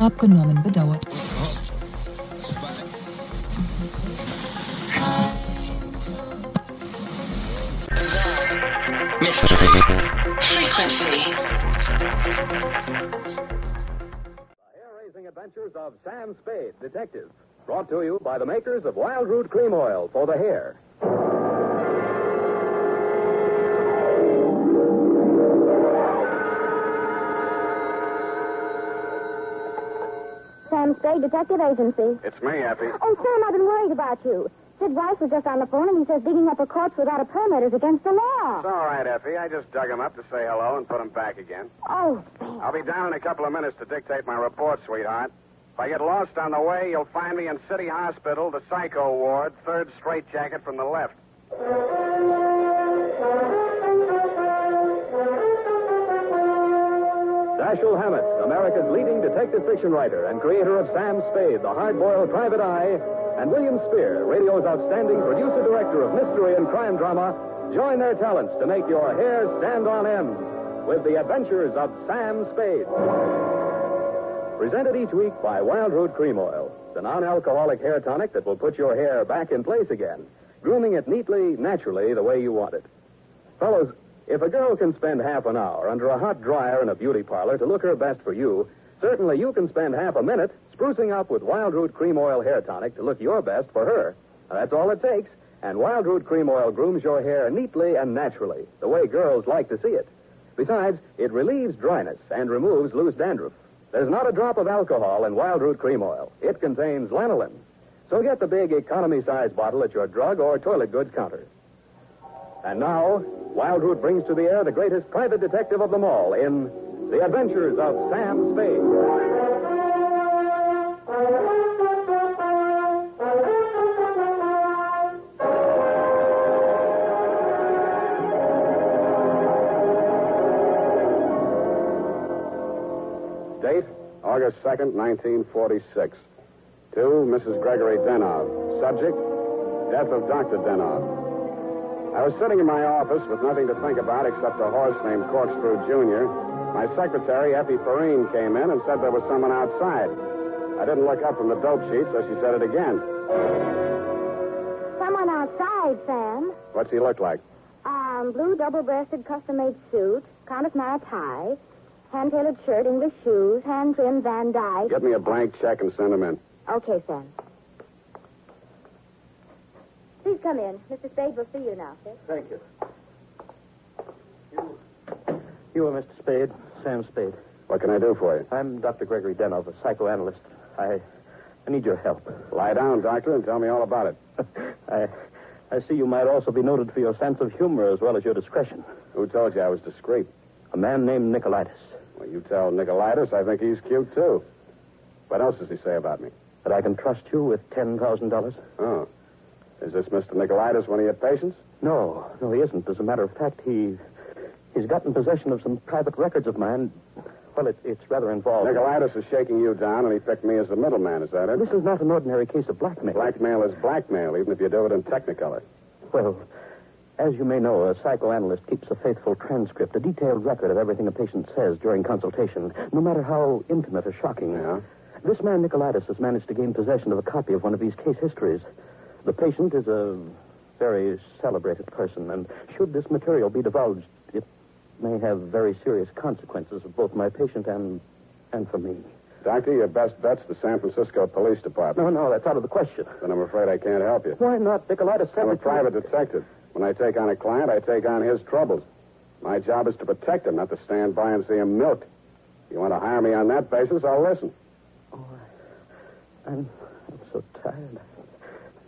Abgenommen bedauert. Adventures of Sam Spade, detective. Brought to you by the makers of Wild Root Cream Oil for the hair. Sam Spade Detective Agency. It's me, Effie. Oh, Sam, I've been worried about you. Sid Weiss was just on the phone, and he says digging up a corpse without a permit is against the law. It's all right, Effie. I just dug him up to say hello and put him back again. Oh. I'll be down in a couple of minutes to dictate my report, sweetheart. If I get lost on the way, you'll find me in City Hospital, the psycho ward, third straitjacket from the left. Dashiell Hammett, America's leading detective fiction writer and creator of Sam Spade, the hard-boiled private eye, and William Spear, radio's outstanding producer-director of mystery and crime drama, join their talents to make your hair stand on end with the adventures of Sam Spade. Presented each week by Wild Root Cream Oil, the non-alcoholic hair tonic that will put your hair back in place again, grooming it neatly, naturally, the way you want it. Fellows, if a girl can spend half an hour under a hot dryer in a beauty parlor to look her best for you, certainly you can spend half a minute sprucing up with Wild Root Cream Oil Hair Tonic to look your best for her. Now, that's all it takes, and Wild Root Cream Oil grooms your hair neatly and naturally, the way girls like to see it. Besides, it relieves dryness and removes loose dandruff. There's not a drop of alcohol in Wild Root Cream Oil. It contains lanolin. So get the big economy size bottle at your drug or toilet goods counter. And now, Wild Root brings to the air the greatest private detective of them all in The Adventures of Sam Spade. Date, August 2nd, 1946. To Mrs. Gregory Denov. Subject, death of Dr. Denov. I was sitting in my office with nothing to think about except a horse named Corkscrew Jr. My secretary, Effie Perrine, came in and said there was someone outside. I didn't look up from the dope sheet, so she said it again. Someone outside, Sam. What's he look like? Um, blue double-breasted custom-made suit, Connoisseur tie, hand-tailored shirt, English shoes, hand-trimmed Van Dyke. Get me a blank check and send him in. Okay, Sam. Please come in. Mr. Spade will see you now, sir. Thank you. You You are Mr. Spade, Sam Spade. What can I do for you? I'm Dr. Gregory Denov, a psychoanalyst. I, I need your help. Lie down, doctor, and tell me all about it. I, I see you might also be noted for your sense of humor as well as your discretion. Who told you I was discreet? A man named Nicolaitis. Well, you tell Nicolaitis I think he's cute, too. What else does he say about me? That I can trust you with $10,000? Oh. Is this Mr. Nicolaitis one of your patients? No, no, he isn't. As a matter of fact, he, he's gotten possession of some private records of mine. Well, it, it's rather involved. Nicolaitis is shaking you down, and he picked me as the middleman. Is that it? This is not an ordinary case of blackmail. Blackmail is blackmail, even if you do it in technicolor. Well, as you may know, a psychoanalyst keeps a faithful transcript, a detailed record of everything a patient says during consultation, no matter how intimate or shocking. Yeah? This man, Nicolaitis, has managed to gain possession of a copy of one of these case histories. The patient is a very celebrated person, and should this material be divulged, it may have very serious consequences for both my patient and and for me. Doctor, your best bet's the San Francisco Police Department. No, no, that's out of the question. Then I'm afraid I can't help you. Why not? Nicolaitis I'm a private detective. When I take on a client, I take on his troubles. My job is to protect him, not to stand by and see him milked. If you want to hire me on that basis, I'll listen. Oh, I'm, I'm so tired.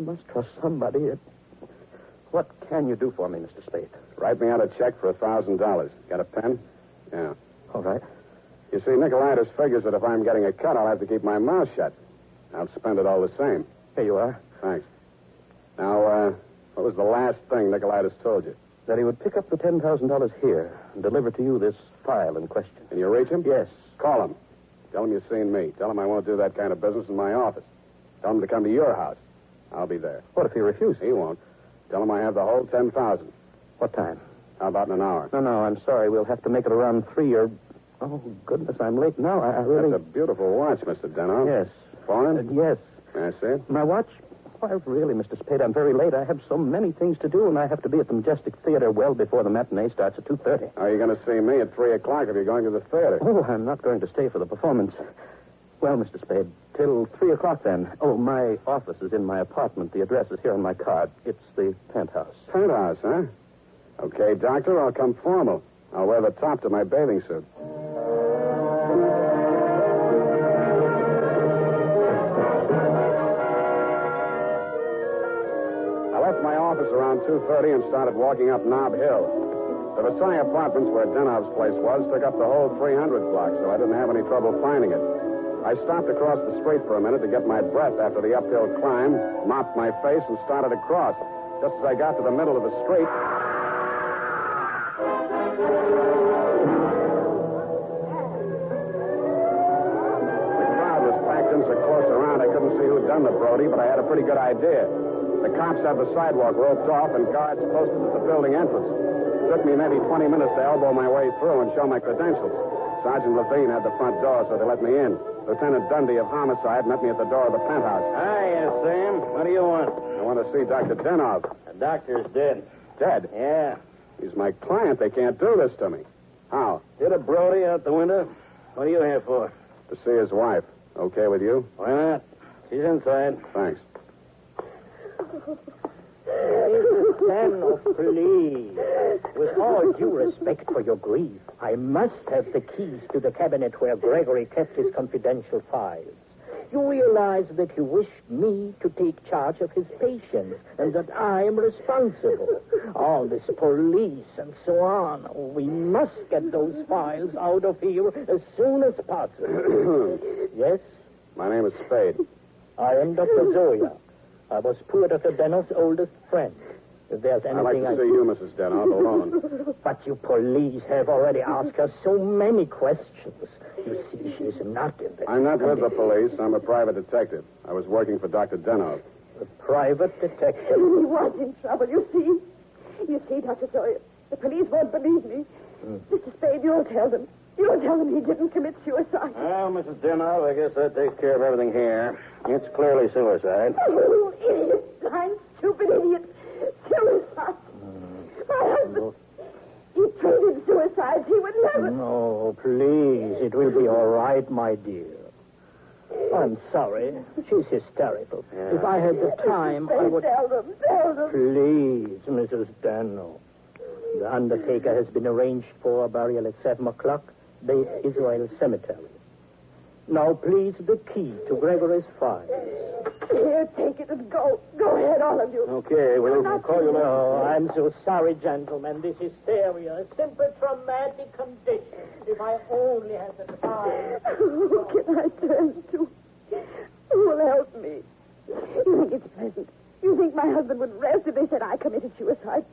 Must trust somebody. It- What can you do for me, Mr. Spade? Write me out a check for a thousand dollars. Got a pen? Yeah. All right. You see, Nicolaitis figures that if I'm getting a cut, I'll have to keep my mouth shut. I'll spend it all the same. Here you are. Thanks. Now, uh, what was the last thing Nicolaitis told you? That he would pick up the $10,000 here and deliver to you this file in question. Can you reach him? Yes. Call him. Tell him you've seen me. Tell him I won't do that kind of business in my office. Tell him to come to your house. I'll be there. What if he refuses? He won't. Tell him I have the whole ten thousand. What time? How about in an hour? No, no, I'm sorry. We'll have to make it around three or. Oh, goodness, I'm late now. I, I really. That's a beautiful watch, Mr. Deno. Yes. Foreign? Uh, yes. May I see it? My watch? Why, really, Mr. Spade, I'm very late. I have so many things to do, and I have to be at the Majestic Theater well before the matinee starts at 2.30. Are you going to see me at three o'clock if you're going to the theater? Oh, I'm not going to stay for the performance. Well, Mr. Spade, till 3 o'clock then. Oh, my office is in my apartment. The address is here on my card. It's the penthouse. Penthouse, huh? Okay, doctor, I'll come formal. I'll wear the top to my bathing suit. I left my office around 2.30 and started walking up Nob Hill. The Versailles Apartments, where Denov's place was, took up the whole 300 block, so I didn't have any trouble finding it. I stopped across the street for a minute to get my breath after the uphill climb, mopped my face, and started across. Just as I got to the middle of the street, The crowd was packed in so close around I couldn't see who'd done the Brody, but I had a pretty good idea. The cops had the sidewalk roped off and guards posted at the building entrance. It took me maybe 20 minutes to elbow my way through and show my credentials. Sergeant Levine had the front door, so they let me in. Lieutenant Dundee of Homicide met me at the door of the penthouse. Hiya, Sam. What do you want? I want to see Dr. Denov. The doctor's dead. Dead? Yeah. He's my client. They can't do this to me. How? Hit a Brody out the window. What are you here for? To see his wife. Okay with you? Why not? She's inside. Thanks. Daniel, oh, please. With all due respect for your grief, I must have the keys to the cabinet where Gregory kept his confidential files. You realize that you wished me to take charge of his patients and that I am responsible. All this police and so on. We must get those files out of here as soon as possible. yes? My name is Spade. I am Dr. Zoya. I was poor Dr. Denov's oldest friend. If there's anything I'd like anything to I... see you, Mrs. Denov, alone. But you police have already asked her so many questions. You see, she's not in the... I'm not with the police. I'm a private detective. I was working for Dr. Denov. A private detective. He was in trouble, you see. You see, Dr. Zoya, the police won't believe me. Hmm. Mr. Spade, you'll tell them. You'll tell them he didn't commit suicide. Well, Mrs. Denov, I guess that takes care of everything here. It's clearly suicide. Oh, idiot, blind, stupid idiot. Suicide. My husband, he treated suicides. He would never. No, please. It will be all right, my dear. I'm sorry. She's hysterical. If I had the time, I would... tell them, tell them. Please, Mrs. Dano. The undertaker has been arranged for a burial at 7 o'clock, the Israel Cemetery. Now, please, the key to Gregory's file. Here, take it and go. Go ahead, all of you. Okay, we'll Not call you now. Oh, I'm so sorry, gentlemen. This hysteria, a simple traumatic condition. If I only had the time. Who can I turn to? Who will help me? You think it's pleasant? You think my husband would rest if they said I committed suicide?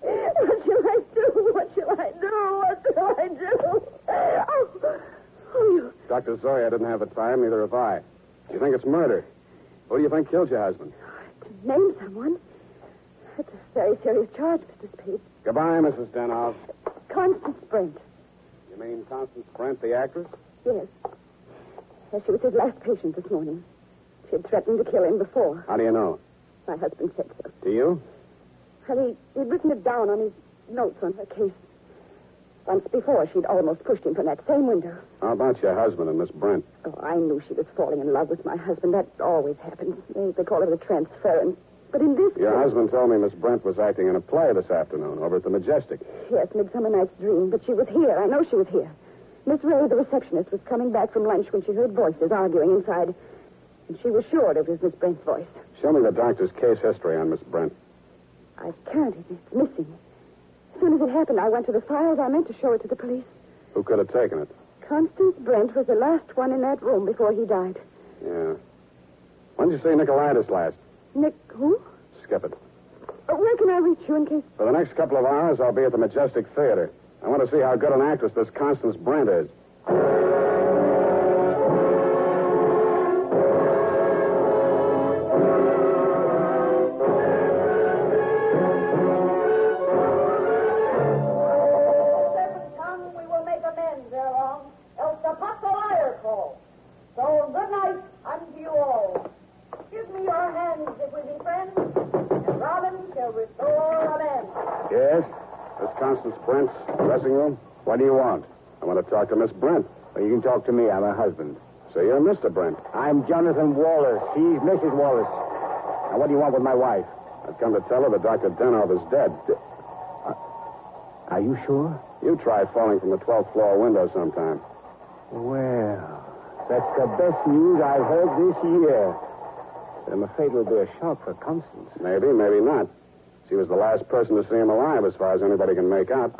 What shall I do? What shall I do? What shall I do? Oh, oh you. Dr. Zoya didn't have the time, neither have I. Do you think it's murder? Who do you think killed your husband? To name someone? That's a very serious charge, Mr. Spade. Goodbye, Mrs. Denov. Constance Brent. You mean Constance Brent, the actress? Yes. Yes, she was his last patient this morning. She had threatened to kill him before. How do you know? My husband said so. Do you? And he, he'd written it down on his notes on her case. Once before, she'd almost pushed him from that same window. How about your husband and Miss Brent? Oh, I knew she was falling in love with my husband. That always happens. They, they call it a transference. But in this Your case... husband told me Miss Brent was acting in a play this afternoon over at the Majestic. Yes, Midsummer Night's Dream. But she was here. I know she was here. Miss Ray, the receptionist, was coming back from lunch when she heard voices arguing inside. And she was sure it was Miss Brent's voice. Show me the doctor's case history on Miss Brent. I can't. It- It's missing. As soon as it happened, I went to the files. I meant to show it to the police. Who could have taken it? Constance Brent was the last one in that room before he died. Yeah. When did you see Nicolaitis last? Nick, who? Skip it. Uh, where can I reach you in case... For the next couple of hours, I'll be at the Majestic Theater. I want to see how good an actress this Constance Brent is. Yes? Miss Constance Brent's dressing room? What do you want? I want to talk to Miss Brent. Well, you can talk to me. I'm her husband. So you're Mr. Brent. I'm Jonathan Wallace. She's Mrs. Wallace. Now, what do you want with my wife? I've come to tell her that Dr. Denov is dead. Uh, are you sure? You try falling from the 12th floor window sometime. Well, that's the best news I've heard this year. But I'm afraid it'll be a shock for Constance. Maybe, maybe not. She was the last person to see him alive, as far as anybody can make out.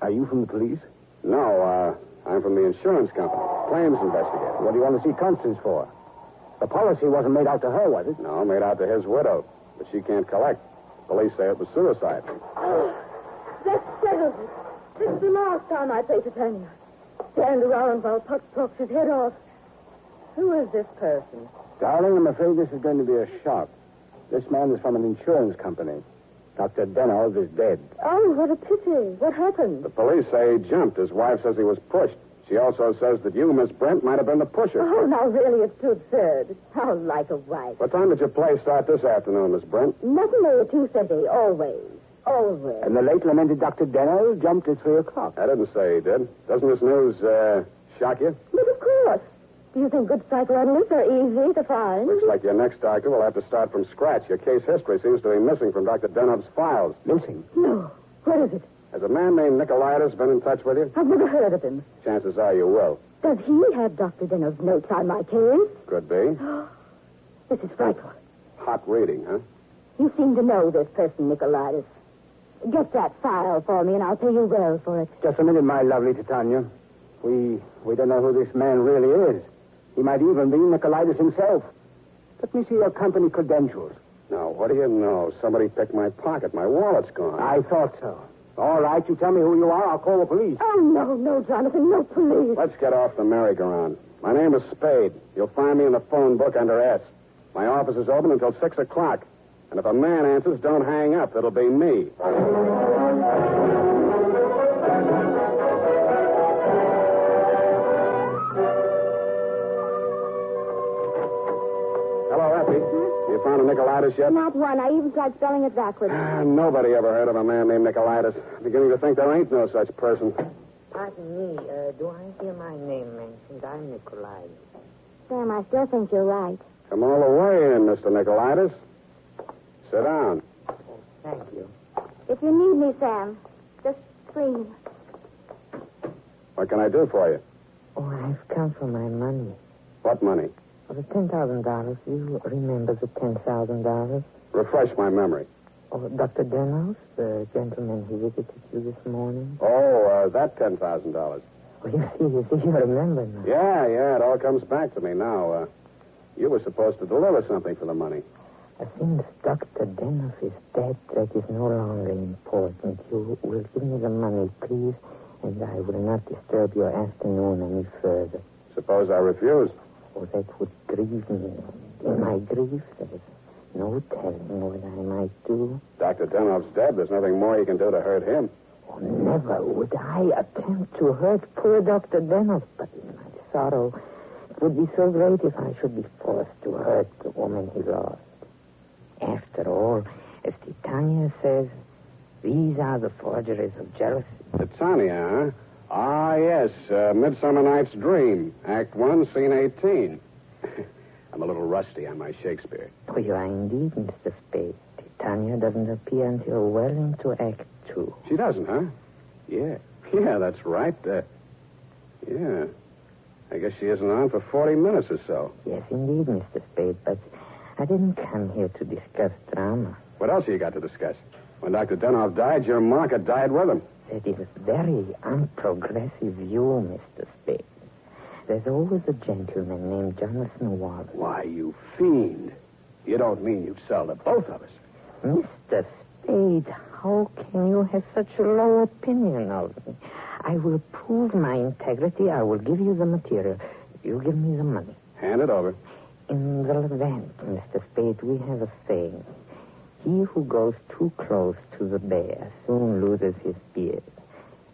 Are you from the police? No, uh, I'm from the insurance company. Claims investigator. What do you want to see Constance for? The policy wasn't made out to her, was it? No, made out to his widow. But she can't collect. Police say it was suicide. Oh, that settles it. This is the last time I play for Tanya. Stand around while Puck talks his head off. Who is this person? Darling, I'm afraid this is going to be a shock. This man is from an insurance company. Dr. Denov is dead. Oh, what a pity. What happened? The police say he jumped. His wife says he was pushed. She also says that you, Miss Brent, might have been the pusher. Oh, now really, it's too absurd. How like a wife. What time did your play start this afternoon, Miss Brent? Nothing over 2.30, always. Always. And the late lamented Dr. Denov jumped at 3 o'clock. I didn't say he did. Doesn't this news uh, shock you? But of you think good psychoanalysts are easy to find? Looks like your next doctor will have to start from scratch. Your case history seems to be missing from Dr. Denov's files. Missing? No. What is it? Has a man named Nicolaitis been in touch with you? I've never heard of him. Chances are you will. Does he have Dr. Denov's notes on my case? Could be. This is frightful. Hot reading, huh? You seem to know this person, Nicolaitis. Get that file for me, and I'll pay you well for it. Just a minute, my lovely Titania. We we don't know who this man really is. He might even be Nicolaitis himself. Let me see your company credentials. Now, what do you know? Somebody picked my pocket. My wallet's gone. I thought so. All right, you tell me who you are. I'll call the police. Oh, no, no, Jonathan, no police. Let's get off the merry-go-round. My name is Spade. You'll find me in the phone book under S. My office is open until 6 o'clock. And if a man answers, don't hang up. It'll be me. Found yet? Not one. I even tried spelling it backwards. Ah, Nobody ever heard of a man named Nicolaitis. Beginning to think there ain't no such person. Pardon me, uh, do I hear my name mentioned? I'm Nikolai. Sam, I still think you're right. Come all the way in, Mr. Nicolaitis. Sit down. Thank you. If you need me, Sam, just scream. What can I do for you? Oh, I've come for my money. What money? For the ten thousand dollars. You remember the ten thousand dollars? Refresh my memory. Oh, Dr. Denos, the gentleman who visited you this morning. Oh, uh, that $10,000. Oh, you see, you see, you remember now. Yeah, yeah, it all comes back to me now. Uh, you were supposed to deliver something for the money. Since Dr. Denos is dead, that is no longer important. You will give me the money, please, and I will not disturb your afternoon any further. Suppose I refuse. Oh, that would grieve me. In my grief, there is no telling what I might do. Dr. Denov's dead. There's nothing more you can do to hurt him. Oh, never would I attempt to hurt poor Dr. Denos, but in my sorrow, it would be so great if I should be forced to hurt the woman he lost. After all, as Titania says these are the forgeries of jealousy. Titania, huh? Ah, yes. Uh, Midsummer Night's Dream, Act 1, Scene 18. I'm a little rusty on my Shakespeare. Oh, you are indeed, Mr. Spade. Titania doesn't appear until well into Act Two. She doesn't, huh? Yeah. Yeah, that's right. Uh, yeah. I guess she isn't on for 40 minutes or so. Yes, indeed, Mr. Spade, but I didn't come here to discuss drama. What else have you got to discuss? When Dr. Denov died, your market died with him. That is a very unprogressive view, Mr. Spade. There's always a gentleman named Jonathan Wallace. Why, you fiend. You don't mean you'd sell to both of us. Mr. Spade, how can you have such a low opinion of me? I will prove my integrity. I will give you the material. You give me the money. Hand it over. In the Levant, Mr. Spade, we have a saying. He who goes too close to the bear soon loses his beard.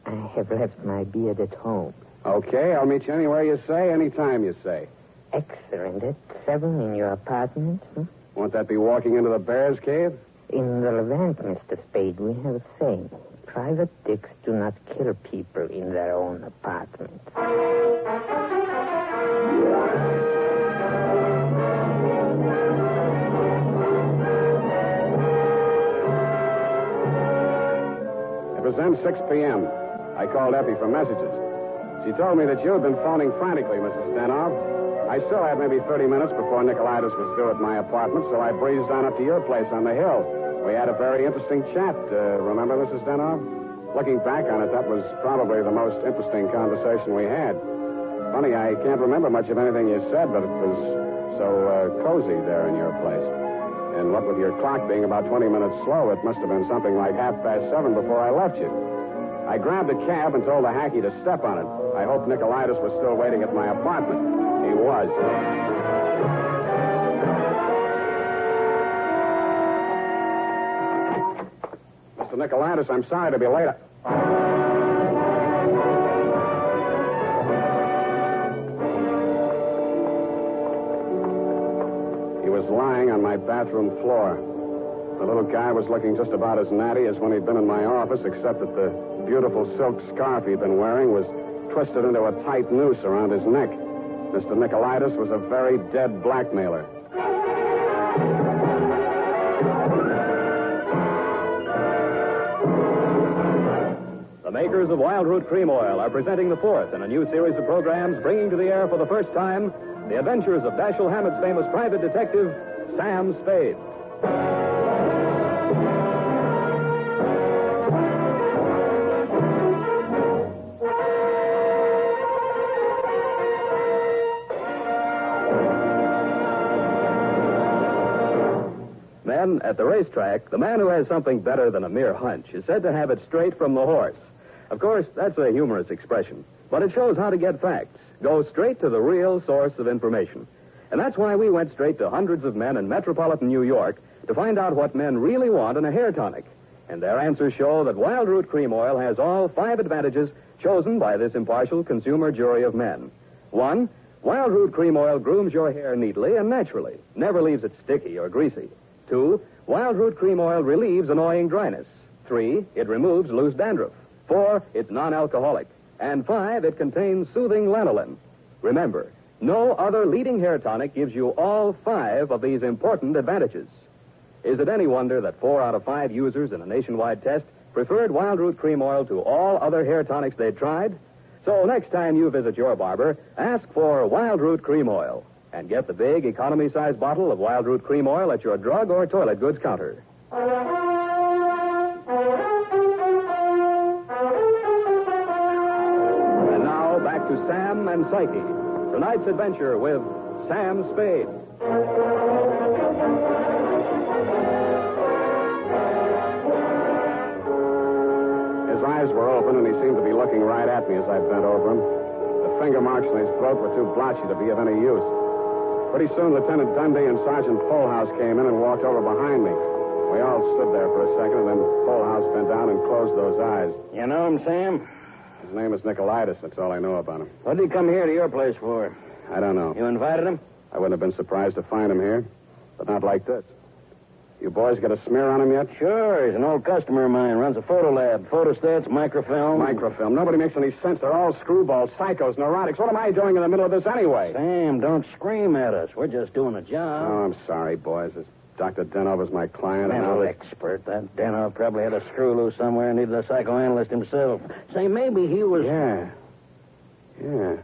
I have left my beard at home. Okay, I'll meet you anywhere you say, anytime you say. Excellent. At seven in your apartment? Hmm? Won't that be walking into the bear's cave? In the Levant, Mr. Spade, we have a saying. Private dicks do not kill people in their own apartments. Then 6 p.m. I called Effie for messages. She told me that you had been phoning frantically, Mrs. Denov. I still had maybe 30 minutes before Nicolaitis was due at my apartment, so I breezed on up to your place on the hill. We had a very interesting chat. Uh, remember, Mrs. Denov? Looking back on it, that was probably the most interesting conversation we had. Funny, I can't remember much of anything you said, but it was so uh, cozy there in your place. With your clock being about 20 minutes slow, it must have been something like half past seven before I left you. I grabbed a cab and told the hacky to step on it. I hoped Nicolaitis was still waiting at my apartment. He was. Mr. Nicolaitis, I'm sorry to be late. Was lying on my bathroom floor. The little guy was looking just about as natty as when he'd been in my office, except that the beautiful silk scarf he'd been wearing was twisted into a tight noose around his neck. Mr. Nicolaitis was a very dead blackmailer. The makers of Wild Root Cream Oil are presenting the fourth in a new series of programs bringing to the air for the first time the adventures of Dashiell Hammett's famous private detective, Sam Spade. Then, at the racetrack, the man who has something better than a mere hunch is said to have it straight from the horse. Of course, that's a humorous expression, but it shows how to get facts. Go straight to the real source of information. And that's why we went straight to hundreds of men in metropolitan New York to find out what men really want in a hair tonic. And their answers show that Wild Root Cream Oil has all five advantages chosen by this impartial consumer jury of men. One, Wild Root Cream Oil grooms your hair neatly and naturally, never leaves it sticky or greasy. Two, Wild Root Cream Oil relieves annoying dryness. Three, it removes loose dandruff. Four, it's non alcoholic. And five, it contains soothing lanolin. Remember, no other leading hair tonic gives you all five of these important advantages. Is it any wonder that four out of five users in a nationwide test preferred Wild Root Cream Oil to all other hair tonics they'd tried? So next time you visit your barber, ask for Wild Root Cream Oil and get the big economy size bottle of Wild Root Cream Oil at your drug or toilet goods counter. Sam and Psyche. Tonight's adventure with Sam Spade. His eyes were open, and he seemed to be looking right at me as I bent over him. The finger marks on his throat were too blotchy to be of any use. Pretty soon, Lieutenant Dundee and Sergeant Polhaus came in and walked over behind me. We all stood there for a second, and then Polhaus bent down and closed those eyes. You know him, Sam? His name is Nicolaitis. That's all I know about him. What did he come here to your place for? I don't know. You invited him? I wouldn't have been surprised to find him here, but not like this. You boys got a smear on him yet? Sure, he's an old customer of mine. Runs a photo lab. Photostats, microfilm. Microfilm. Nobody makes any sense. They're all screwballs, psychos, neurotics. What am I doing in the middle of this anyway? Sam, don't scream at us. We're just doing a job. Oh, I'm sorry, boys. This Dr. Denov is my client. and Mental I'll- expert. That Denov probably had a screw loose somewhere and needed a psychoanalyst himself. Say, maybe he was. Yeah. Yeah.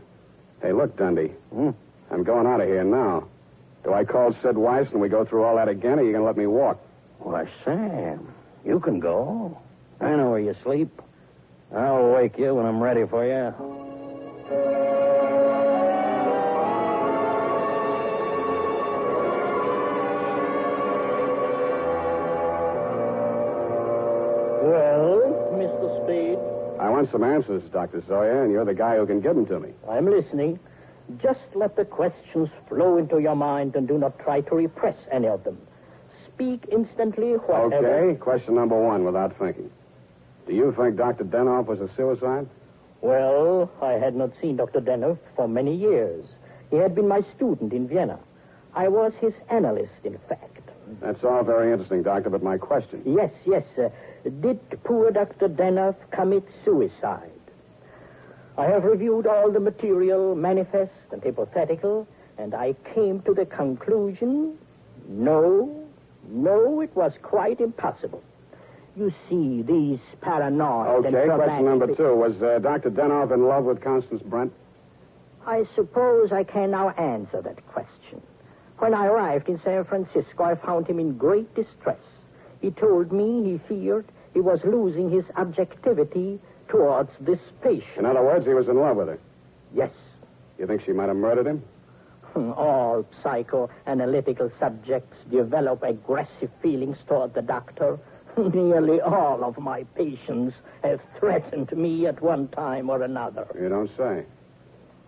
Hey, look, Dundee. Hmm? I'm going out of here now. Do I call Sid Weiss and we go through all that again, or are you going to let me walk? Why, Sam, you can go. I know where you sleep. I'll wake you when I'm ready for you. Well, Mr. Spade, I want some answers, Dr. Zoya, and you're the guy who can give them to me. I'm listening. Just let the questions flow into your mind and do not try to repress any of them. Speak instantly, whatever. Okay, question number one without thinking. Do you think Dr. Denov was a suicide? Well, I had not seen Dr. Denov for many years. He had been my student in Vienna. I was his analyst, in fact. That's all very interesting, Doctor, but my question. Yes, yes. Uh, did poor Dr. Denov commit suicide? I have reviewed all the material, manifest and hypothetical, and I came to the conclusion no, no, it was quite impossible. You see, these paranoid and Okay, question number two. Was uh, Dr. Denov in love with Constance Brent? I suppose I can now answer that question. When I arrived in San Francisco, I found him in great distress. He told me he feared he was losing his objectivity towards this patient. In other words, he was in love with her. Yes. You think she might have murdered him? All psychoanalytical subjects develop aggressive feelings toward the doctor. Nearly all of my patients have threatened me at one time or another. You don't say.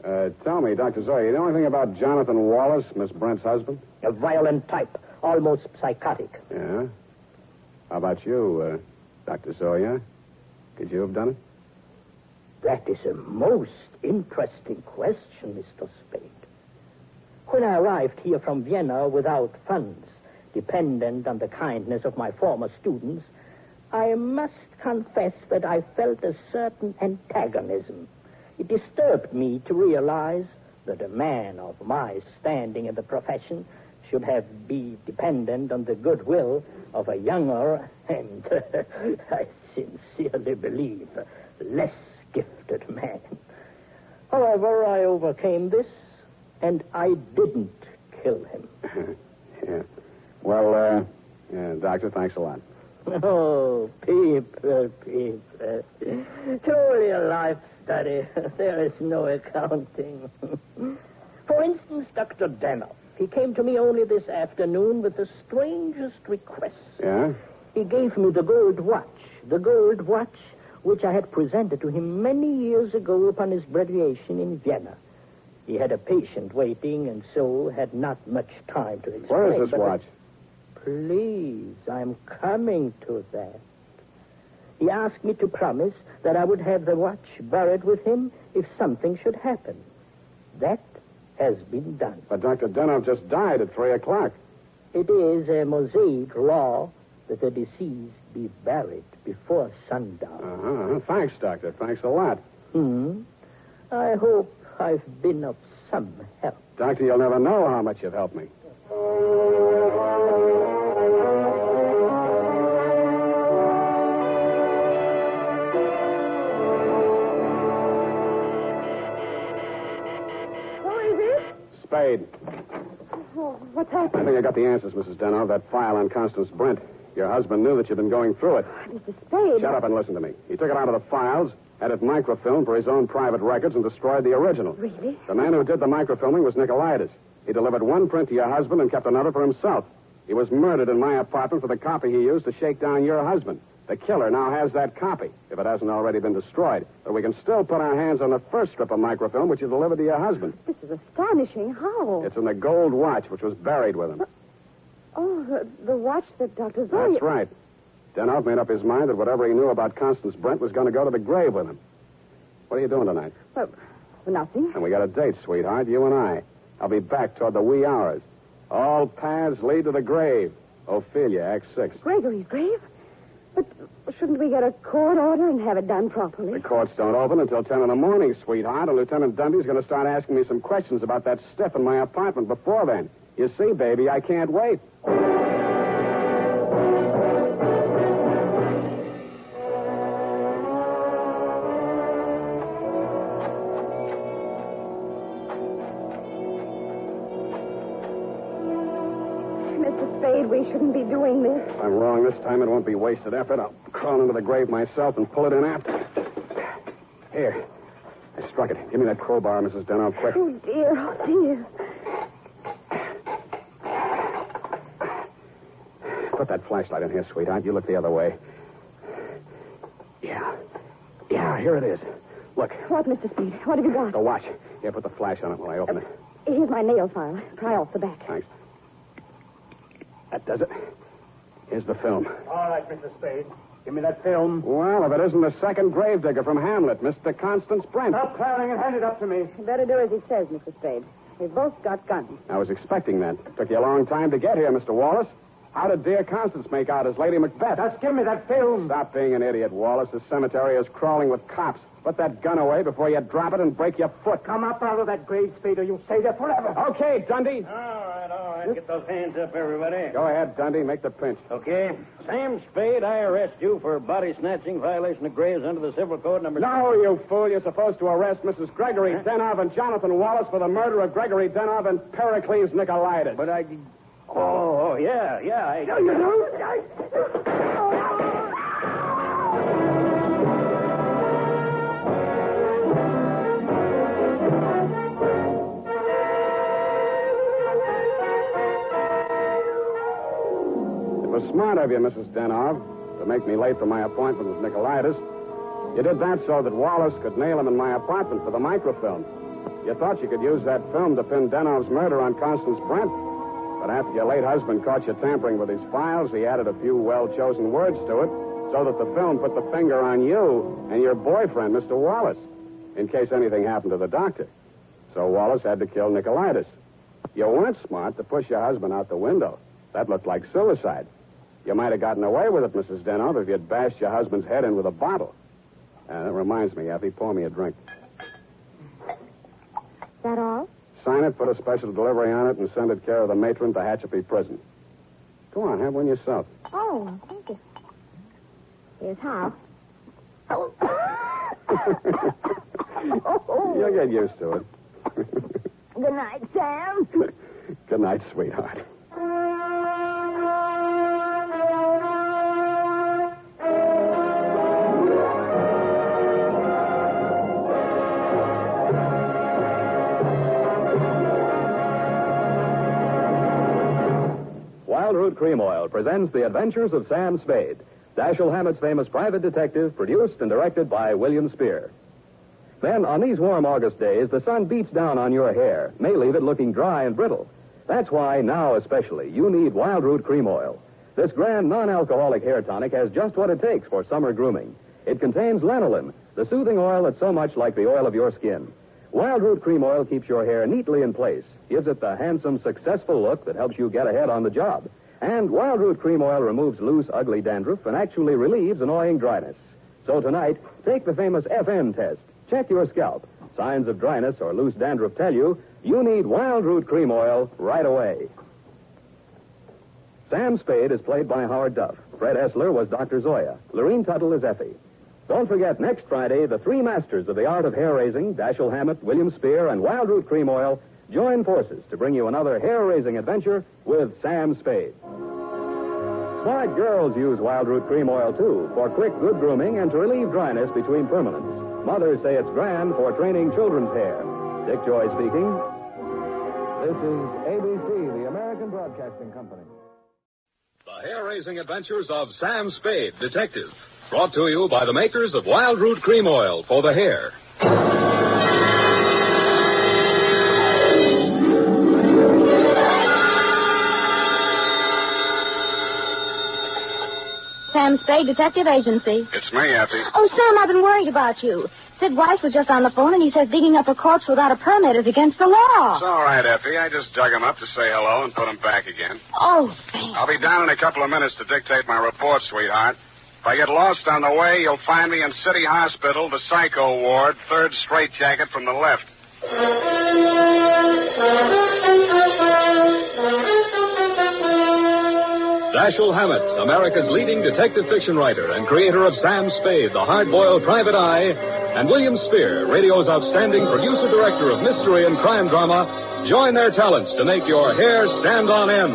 Uh, tell me, Dr. Zoya, you know anything about Jonathan Wallace, Miss Brent's husband? A violent type, almost psychotic. Yeah? How about you, uh, Dr. Zoya? Could you have done it? That is a most interesting question, Mr. Spade. When I arrived here from Vienna without funds, dependent on the kindness of my former students, I must confess that I felt a certain antagonism. It disturbed me to realize that a man of my standing in the profession should have be dependent on the goodwill of a younger and, I sincerely believe, less gifted man. However, I overcame this, and I didn't kill him. yeah. Well, uh, yeah, Doctor, thanks a lot. Oh, people, people. Truly a life study. There is no accounting. For instance, Dr. Denov. He came to me only this afternoon with the strangest request. Yeah? He gave me the gold watch, the gold watch which I had presented to him many years ago upon his graduation in Vienna. He had a patient waiting and so had not much time to explain. Where is this watch? Please, I'm coming to that. He asked me to promise that I would have the watch buried with him if something should happen. That has been done. But Dr. Denov just died at 3 o'clock. It is a Mosaic law that the deceased be buried before sundown. Uh-huh. Thanks, Doctor. Thanks a lot. Hmm. I hope I've been of some help. Doctor, you'll never know how much you've helped me. Spade. Oh, what's I think I got the answers, Mrs. Denov. That file on Constance Brent. Your husband knew that you'd been going through it. Mr. Spade. Shut up and listen to me. He took it out of the files, had it microfilmed for his own private records, and destroyed the original. Really? The man who did the microfilming was Nicolaitis. He delivered one print to your husband and kept another for himself. He was murdered in my apartment for the copy he used to shake down your husband. The killer now has that copy, if it hasn't already been destroyed. But we can still put our hands on the first strip of microfilm which you delivered to your husband. This is astonishing. How? It's in the gold watch which was buried with him. Uh, oh, the, the watch that Dr. Zoya... That's right. Denov made up his mind that whatever he knew about Constance Brent was going to go to the grave with him. What are you doing tonight? Well, nothing. And we got a date, sweetheart, you and I. I'll be back toward the wee hours. All paths lead to the grave. Ophelia, Act 6. Gregory's grave? But shouldn't we get a court order and have it done properly? The courts don't open until 10 in the morning, sweetheart, and Lieutenant Dundee's going to start asking me some questions about that stiff in my apartment before then. You see, baby, I can't wait. Spade, we shouldn't be doing this. If I'm wrong this time, it won't be wasted effort. I'll crawl into the grave myself and pull it in after. Here. I struck it. Give me that crowbar, Mrs. Denov, quick. Oh, dear, oh, dear. Put that flashlight in here, sweetheart. You look the other way. Yeah. Yeah, here it is. Look, What, Mr. Speed? What have you got? the watch. Here, put the flash on it while I open it. Here's my nail file. Pry off the back. Thanks. That does it. Here's the film. All right, Mr. Spade. Give me that film. Well, if it isn't the second gravedigger from Hamlet, Mr. Constance Brent. Stop clowning and hand it up to me. You better do as he says, Mr. Spade. We've both got guns. I was expecting that. Took you a long time to get here, Mr. Wallace. How did dear Constance make out as Lady Macbeth? Just give me that film. Stop being an idiot, Wallace. The cemetery is crawling with cops. Put that gun away before you drop it and break your foot. Come up out of that grave, Spade, or you'll stay there forever. Okay, Dundee. All right, all right. Get those hands up, everybody. Go ahead, Dundee. Make the pinch. Okay. Sam Spade, I arrest you for body snatching, violation of graves under the Civil Code number. No, you fool. You're supposed to arrest Mrs. Gregory Denov and Jonathan Wallace for the murder of Gregory Denov and Pericles Nicolaitis. But I. Oh, oh yeah, yeah. I... No, you don't. It was smart of you, Mrs. Denov, to make me late for my appointment with Nicolaitis. You did that so that Wallace could nail him in my apartment for the microfilm. You thought you could use that film to pin Denov's murder on Constance Brent. But after your late husband caught you tampering with his files, he added a few well chosen words to it so that the film put the finger on you and your boyfriend, Mr. Wallace, in case anything happened to the doctor. So Wallace had to kill Nicolaitis. You weren't smart to push your husband out the window. That looked like suicide. You might have gotten away with it, Mrs. Denov, if you'd bashed your husband's head in with a bottle. Uh, that reminds me, Effie, pour me a drink. That all? Sign it, put a special delivery on it, and send it care of the matron to Tehachapi Prison. Go on, have one yourself. Oh, thank you. Here's how. You'll get used to it. Good night, Sam. Good night, sweetheart. Wild Cream Oil presents The Adventures of Sam Spade, Dashiell Hammett's famous private detective, produced and directed by William Spear. Then, on these warm August days, the sun beats down on your hair, may leave it looking dry and brittle. That's why, now especially, you need Wild Root Cream Oil. This grand non alcoholic hair tonic has just what it takes for summer grooming. It contains lanolin, the soothing oil that's so much like the oil of your skin. Wild Root Cream Oil keeps your hair neatly in place, gives it the handsome, successful look that helps you get ahead on the job. And Wild Root Cream Oil removes loose, ugly dandruff and actually relieves annoying dryness. So tonight, take the famous FM test. Check your scalp. Signs of dryness or loose dandruff tell you you need Wild Root Cream Oil right away. Sam Spade is played by Howard Duff. Fred Essler was Dr. Zoya. Lorene Tuttle is Effie. Don't forget, next Friday, the three masters of the art of hair raising, Dashiell Hammett, William Spear, and Wild Root Cream Oil, join forces to bring you another hair raising adventure with Sam Spade. Smart girls use Wild Root Cream Oil, too, for quick, good grooming and to relieve dryness between permanents. Mothers say it's grand for training children's hair. Dick Joy speaking. This is ABC, the American Broadcasting Company. The hair raising adventures of Sam Spade, detective. Brought to you by the makers of Wild Root Cream Oil for the hair. Sam Spade Detective Agency. It's me, Effie. Oh, Sam, I've been worried about you. Sid Weiss was just on the phone, and he says digging up a corpse without a permit is against the law. It's all right, Effie. I just dug him up to say hello and put him back again. Oh, Sam. I'll be down in a couple of minutes to dictate my report, sweetheart. If I get lost on the way, you'll find me in City Hospital, the psycho ward, third straitjacket from the left. Dashiell Hammett, America's leading detective fiction writer and creator of Sam Spade, the hard-boiled private eye, and William Spier, radio's outstanding producer-director of mystery and crime drama, join their talents to make your hair stand on end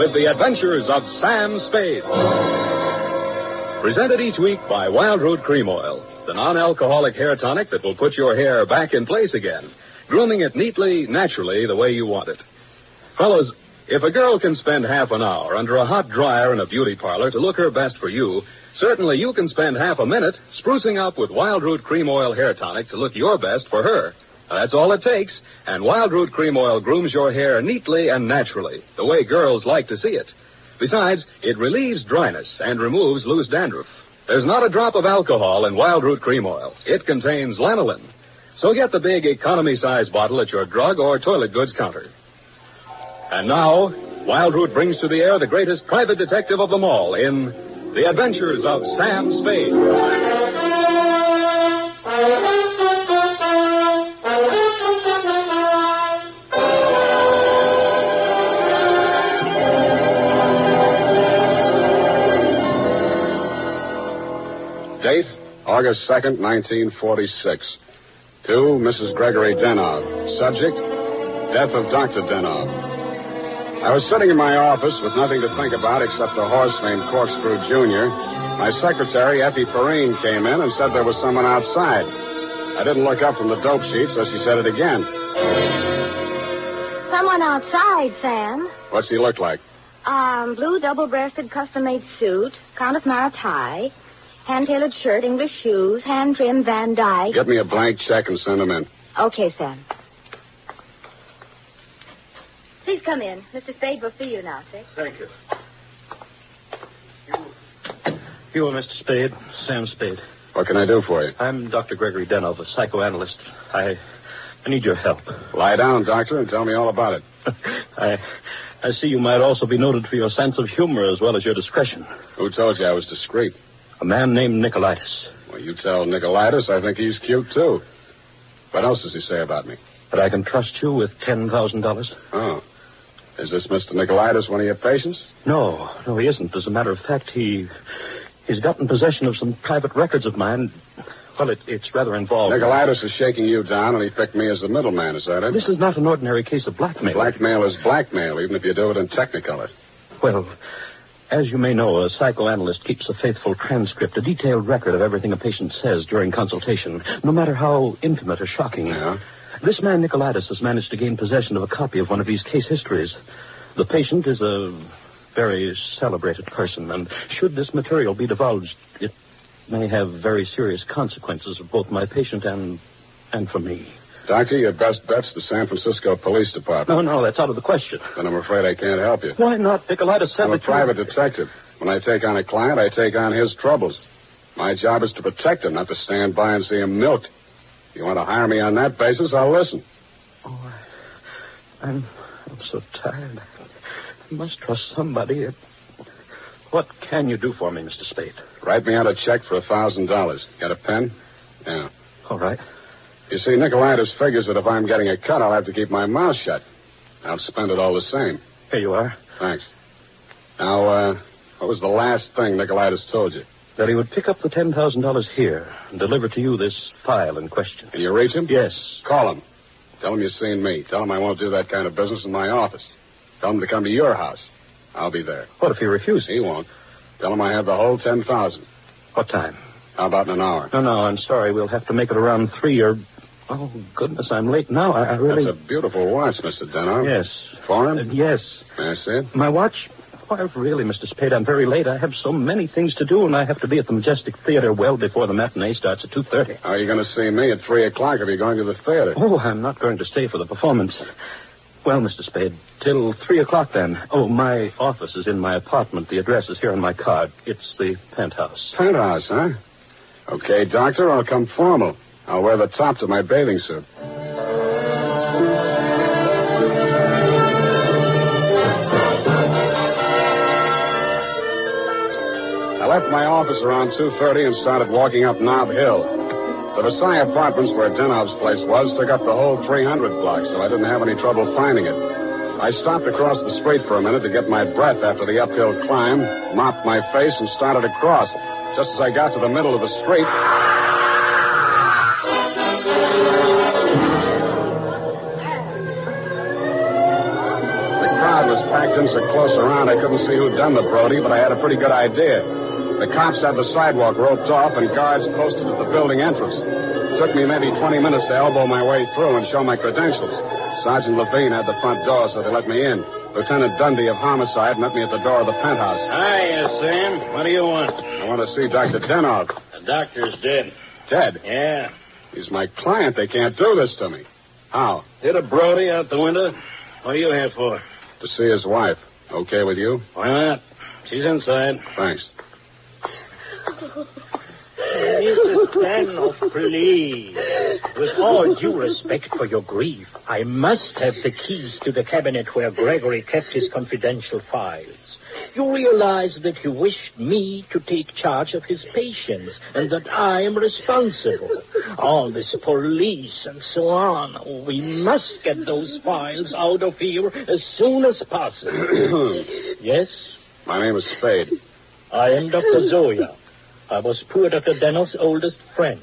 with the adventures of Sam Spade. Presented each week by Wild Root Cream Oil, the non-alcoholic hair tonic that will put your hair back in place again, grooming it neatly, naturally, the way you want it. Fellows, if a girl can spend half an hour under a hot dryer in a beauty parlor to look her best for you, certainly you can spend half a minute sprucing up with Wild Root Cream Oil Hair Tonic to look your best for her. That's all it takes, and Wild Root Cream Oil grooms your hair neatly and naturally, the way girls like to see it. Besides, it relieves dryness and removes loose dandruff. There's not a drop of alcohol in Wild Root Cream Oil. It contains lanolin. So get the big economy size bottle at your drug or toilet goods counter. And now, Wild Root brings to the air the greatest private detective of them all in The Adventures of Sam Spade. Date, August 2nd, 1946. To Mrs. Gregory Denov. Subject, death of Dr. Denov. I was sitting in my office with nothing to think about except a horse named Corkscrew Jr. My secretary, Effie Perrine, came in and said there was someone outside. I didn't look up from the dope sheet, so she said it again. Someone outside, Sam. What's he look like? Um, blue double-breasted custom-made suit, Countess Mara tie, hand-tailored shirt, English shoes, hand-trimmed Van Dyke. Get me a blank check and send him in. Okay, Sam. Please come in. Mr. Spade will see you now, sir. Thank you. You are Mr. Spade, Sam Spade. What can I do for you? I'm Dr. Gregory Denov, a psychoanalyst. I, I need your help. Lie down, doctor, and tell me all about it. I, I see you might also be noted for your sense of humor as well as your discretion. Who told you I was discreet? A man named Nicolaitis. Well, you tell Nicolaitis I think he's cute, too. What else does he say about me? That I can trust you with $10,000? Oh. Is this Mr. Nicolaitis one of your patients? No, no, he isn't. As a matter of fact, he. He's gotten possession of some private records of mine. Well, it, it's rather involved. Nicolaitis is shaking you down, and he picked me as the middleman. Is that it? This is not an ordinary case of blackmail. Blackmail is blackmail, even if you do it in Technicolor. Well, as you may know, a psychoanalyst keeps a faithful transcript, a detailed record of everything a patient says during consultation, no matter how intimate or shocking. Yeah? This man, Nicolaitis, has managed to gain possession of a copy of one of these case histories. The patient is a very celebrated person, and should this material be divulged, it may have very serious consequences for both my patient and and for me. Doctor, your best bet's the San Francisco Police Department. No, no, that's out of the question. Then I'm afraid I can't help you. Why not? Nicolaitis said I'm a that you- private detective. When I take on a client, I take on his troubles. My job is to protect him, not to stand by and see him milked. If you want to hire me on that basis, I'll listen. Oh, I'm, I'm so tired. I must trust somebody. What can you do for me, Mr. Spade? Write me out a check for a thousand dollars. Got a pen? Yeah. All right. You see, Nicolaitis figures that if I'm getting a cut, I'll have to keep my mouth shut. I'll spend it all the same. Here you are. Thanks. Now, uh, what was the last thing Nicolaitis told you? That he would pick up the $10,000 here and deliver to you this file in question. Can you reach him? Yes. Call him. Tell him you've seen me. Tell him I won't do that kind of business in my office. Tell him to come to your house. I'll be there. What if he refuses? He won't. Tell him I have the whole ten thousand. What time? How about in an hour? No, no, I'm sorry. We'll have to make it around three or. Oh, goodness, I'm late now. I, I really. That's a beautiful watch, Mr. Denham. Yes. Foreign? Uh, yes. May I see it? My watch? Why, really, Mr. Spade, I'm very late. I have so many things to do, and I have to be at the Majestic Theater well before the matinee starts at 2.30. How are you going to see me at three o'clock if you're going to the theater? Oh, I'm not going to stay for the performance. Well, Mr. Spade, till three o'clock then. Oh, my office is in my apartment. The address is here on my card. It's the penthouse. Penthouse, huh? Okay, Doctor, I'll come formal. I'll wear the top to my bathing suit. Left my office around 2.30 and started walking up Nob Hill. The Versailles Apartments where Denov's place was took up the whole 300 block, so I didn't have any trouble finding it. I stopped across the street for a minute to get my breath after the uphill climb, mopped my face, and started across. Just as I got to the middle of the street, the crowd was packed in so close around I couldn't see who'd done the Brody, but I had a pretty good idea. The cops had the sidewalk roped off and guards posted at the building entrance. It took me maybe 20 minutes to elbow my way through and show my credentials. Sergeant Levine had the front door, so they let me in. Lieutenant Dundee of Homicide met me at the door of the penthouse. Hiya, Sam. What do you want? I want to see Dr. Denov. The doctor's dead. Dead? Yeah. He's my client. They can't do this to me. How? Hit a Brody out the window? What are you here for? To see his wife. Okay with you? Why not? She's inside. Thanks. Mrs. Denov, please. With all due respect for your grief, I must have the keys to the cabinet where Gregory kept his confidential files. You realize that he wished me to take charge of his patients and that I am responsible. All this police and so on. We must get those files out of here as soon as possible. yes? My name is Spade. I am Dr. Zoya. I was poor Dr. Denov's oldest friend.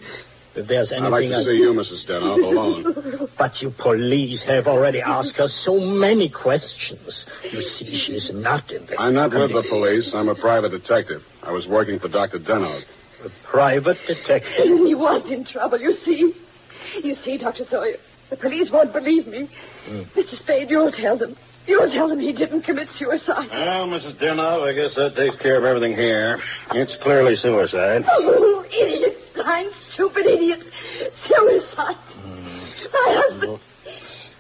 If there's anything I'd like to I... see you, Mrs. Denov, alone. But you police have already asked her so many questions. You see, she's not in the... I'm not with the police. I'm a private detective. I was working for Dr. Denov. A private detective? He was in trouble, you see. You see, Dr. Zoya, the police won't believe me. Hmm. Mr. Spade, you'll tell them. You'll tell him he didn't commit suicide. Well, Mrs. Denov, I guess that takes care of everything here. It's clearly suicide. Oh, idiot. Blind, stupid idiot. Suicide. Hmm. My husband.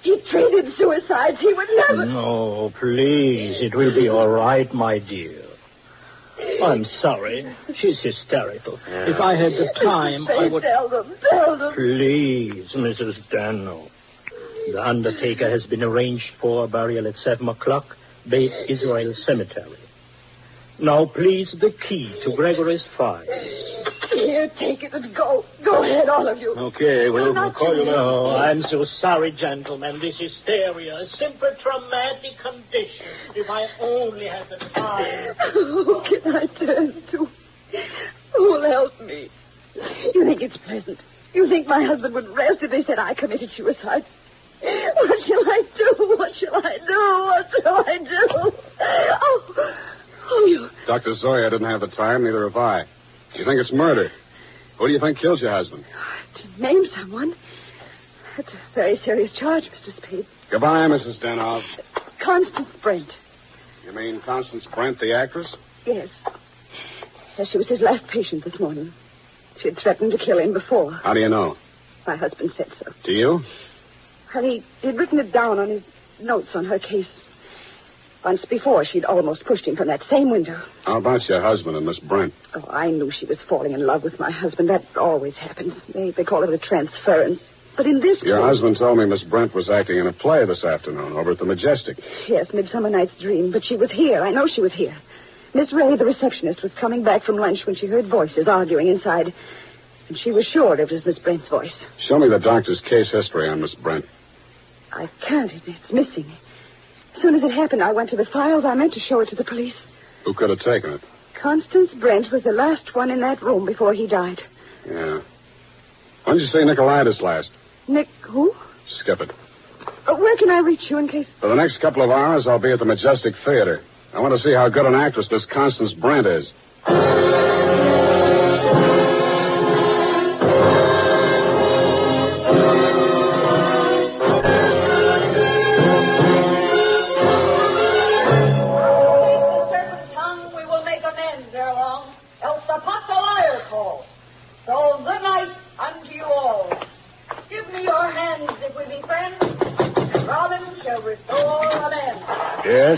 He treated suicides. He would never. No, please. It will be all right, my dear. I'm sorry. She's hysterical. If I had the time, I would. tell them. Tell them. Please, Mrs. Denov. The undertaker has been arranged for a burial at seven o'clock, Beit Israel Cemetery. Now, please, the key to Gregory's file. Here, take it and go. Go ahead, all of you. Okay, we'll, I'm we'll not call you sure. now. Oh, I'm so sorry, gentlemen. This hysteria, a simple traumatic condition. If I only had the time. Who can I turn to? Who will help me? You think it's pleasant? You think my husband would rest if they said I committed suicide? What shall I do? What shall I do? What shall I do? Oh, oh you. Dr. Zoya didn't have the time, neither have I. You think it's murder? Who do you think killed your husband? To name someone? That's a very serious charge, Mr. Spade. Goodbye, Mrs. Denov. Constance Brent. You mean Constance Brent, the actress? Yes. Yes, she was his last patient this morning. She had threatened to kill him before. How do you know? My husband said so. Do you? And he, he'd written it down on his notes on her case. Once before, she'd almost pushed him from that same window. How about your husband and Miss Brent? Oh, I knew she was falling in love with my husband. That always happens. They, they call it a transference. But in this case. Your case... husband told me Miss Brent was acting in a play this afternoon over at the Majestic. Yes, Midsummer Night's Dream. But she was here. I know she was here. Miss Ray, the receptionist, was coming back from lunch when she heard voices arguing inside. And she was sure it was Miss Brent's voice. Show me the doctor's case history on Miss Brent. I can't. It, it's missing. As soon as it happened, I went to the files. I meant to show it to the police. Who could have taken it? Constance Brent was the last one in that room before he died. Yeah. When did you say Nicolaitis last? Nick, who? Skip it. Uh, where can I reach you in case... For the next couple of hours, I'll be at the Majestic Theater. I want to see how good an actress this Constance Brent is. Yes?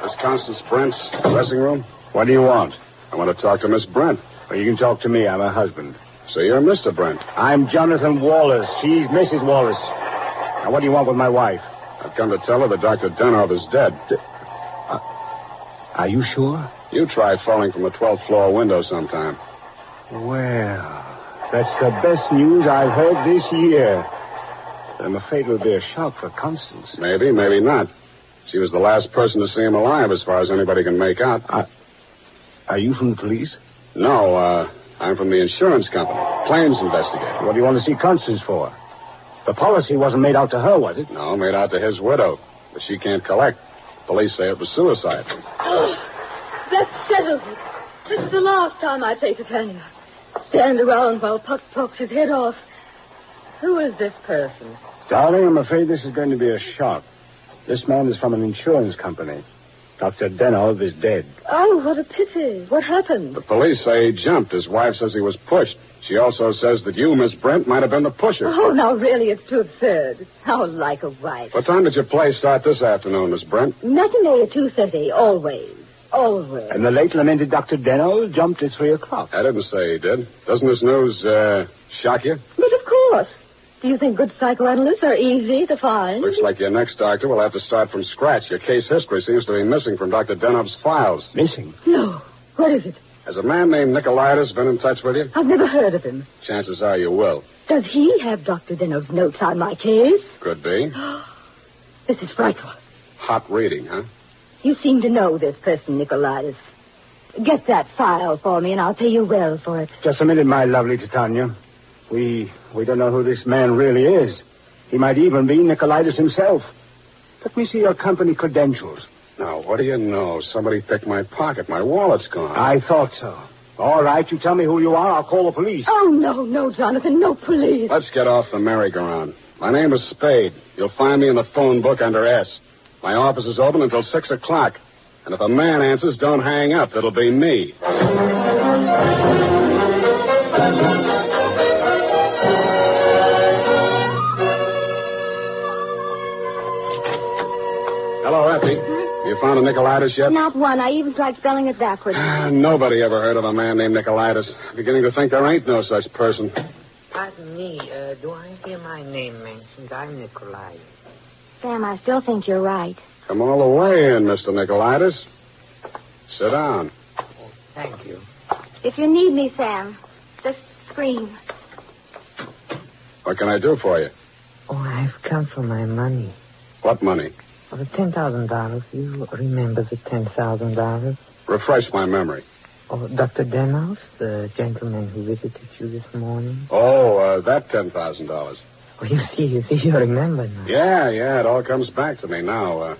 Miss Constance Brent's dressing room? What do you want? I want to talk to Miss Brent. Well, you can talk to me. I'm her husband. So you're Mr. Brent. I'm Jonathan Wallace. She's Mrs. Wallace. Now, what do you want with my wife? I've come to tell her that Dr. Denov is dead. Uh, are you sure? You try falling from a 12th floor window sometime. Well, that's the best news I've heard this year. I'm afraid it will be a shock for Constance. Maybe, maybe not. She was the last person to see him alive, as far as anybody can make out. Uh, are you from the police? No, uh, I'm from the insurance company. Claims investigator. What do you want to see Constance for? The policy wasn't made out to her, was it? No, made out to his widow. But she can't collect. Police say it was suicide. Oh, that settles it. This is the last time I say to Tanya. Stand around while Puck talks his head off. Who is this person? Darling, I'm afraid this is going to be a shock. This man is from an insurance company. Dr. Denov is dead. Oh, what a pity. What happened? The police say he jumped. His wife says he was pushed. She also says that you, Miss Brent, might have been the pusher. Oh, now really, it's too absurd. How like a wife. What time did your play start this afternoon, Miss Brent? Matinee at 2.30, always. Always. And the late lamented Dr. Denov jumped at 3 o'clock. I didn't say he did. Doesn't this news, uh, shock you? But of course. Do you think good psychoanalysts are easy to find? Looks like your next doctor will have to start from scratch. Your case history seems to be missing from Dr. Denov's files. Missing? No. What is it? Has a man named Nicolaitis been in touch with you? I've never heard of him. Chances are you will. Does he have Dr. Denov's notes on my case? Could be. this is frightful. Hot reading, huh? You seem to know this person, Nicolaitis. Get that file for me, and I'll pay you well for it. Just a minute, my lovely Titania. We we don't know who this man really is. He might even be Nicolaitis himself. Let me see your company credentials. Now, what do you know? Somebody picked my pocket. My wallet's gone. I thought so. All right, you tell me who you are. I'll call the police. Oh, no, no, Jonathan. No police. Let's get off the merry-go-round. My name is Spade. You'll find me in the phone book under S. My office is open until 6 o'clock. And if a man answers, don't hang up. It'll be me. You found a Nicolaitis yet? Not one. I even tried spelling it backwards. Ah, nobody ever heard of a man named Nicolaitis. I'm beginning to think there ain't no such person. Pardon me. Uh, do I hear my name mentioned? I'm Nikolai. Sam, I still think you're right. Come all the way in, Mr. Nicolaitis. Sit down. Thank you. If you need me, Sam, just scream. What can I do for you? Oh, I've come for my money. What money? The ten thousand dollars. You remember the ten thousand dollars? Refresh my memory. Oh, Dr. Denov, the gentleman who visited you this morning. Oh, uh, that ten thousand dollars. Oh, you see, you see, you remember now. Yeah, yeah, it all comes back to me now. Uh,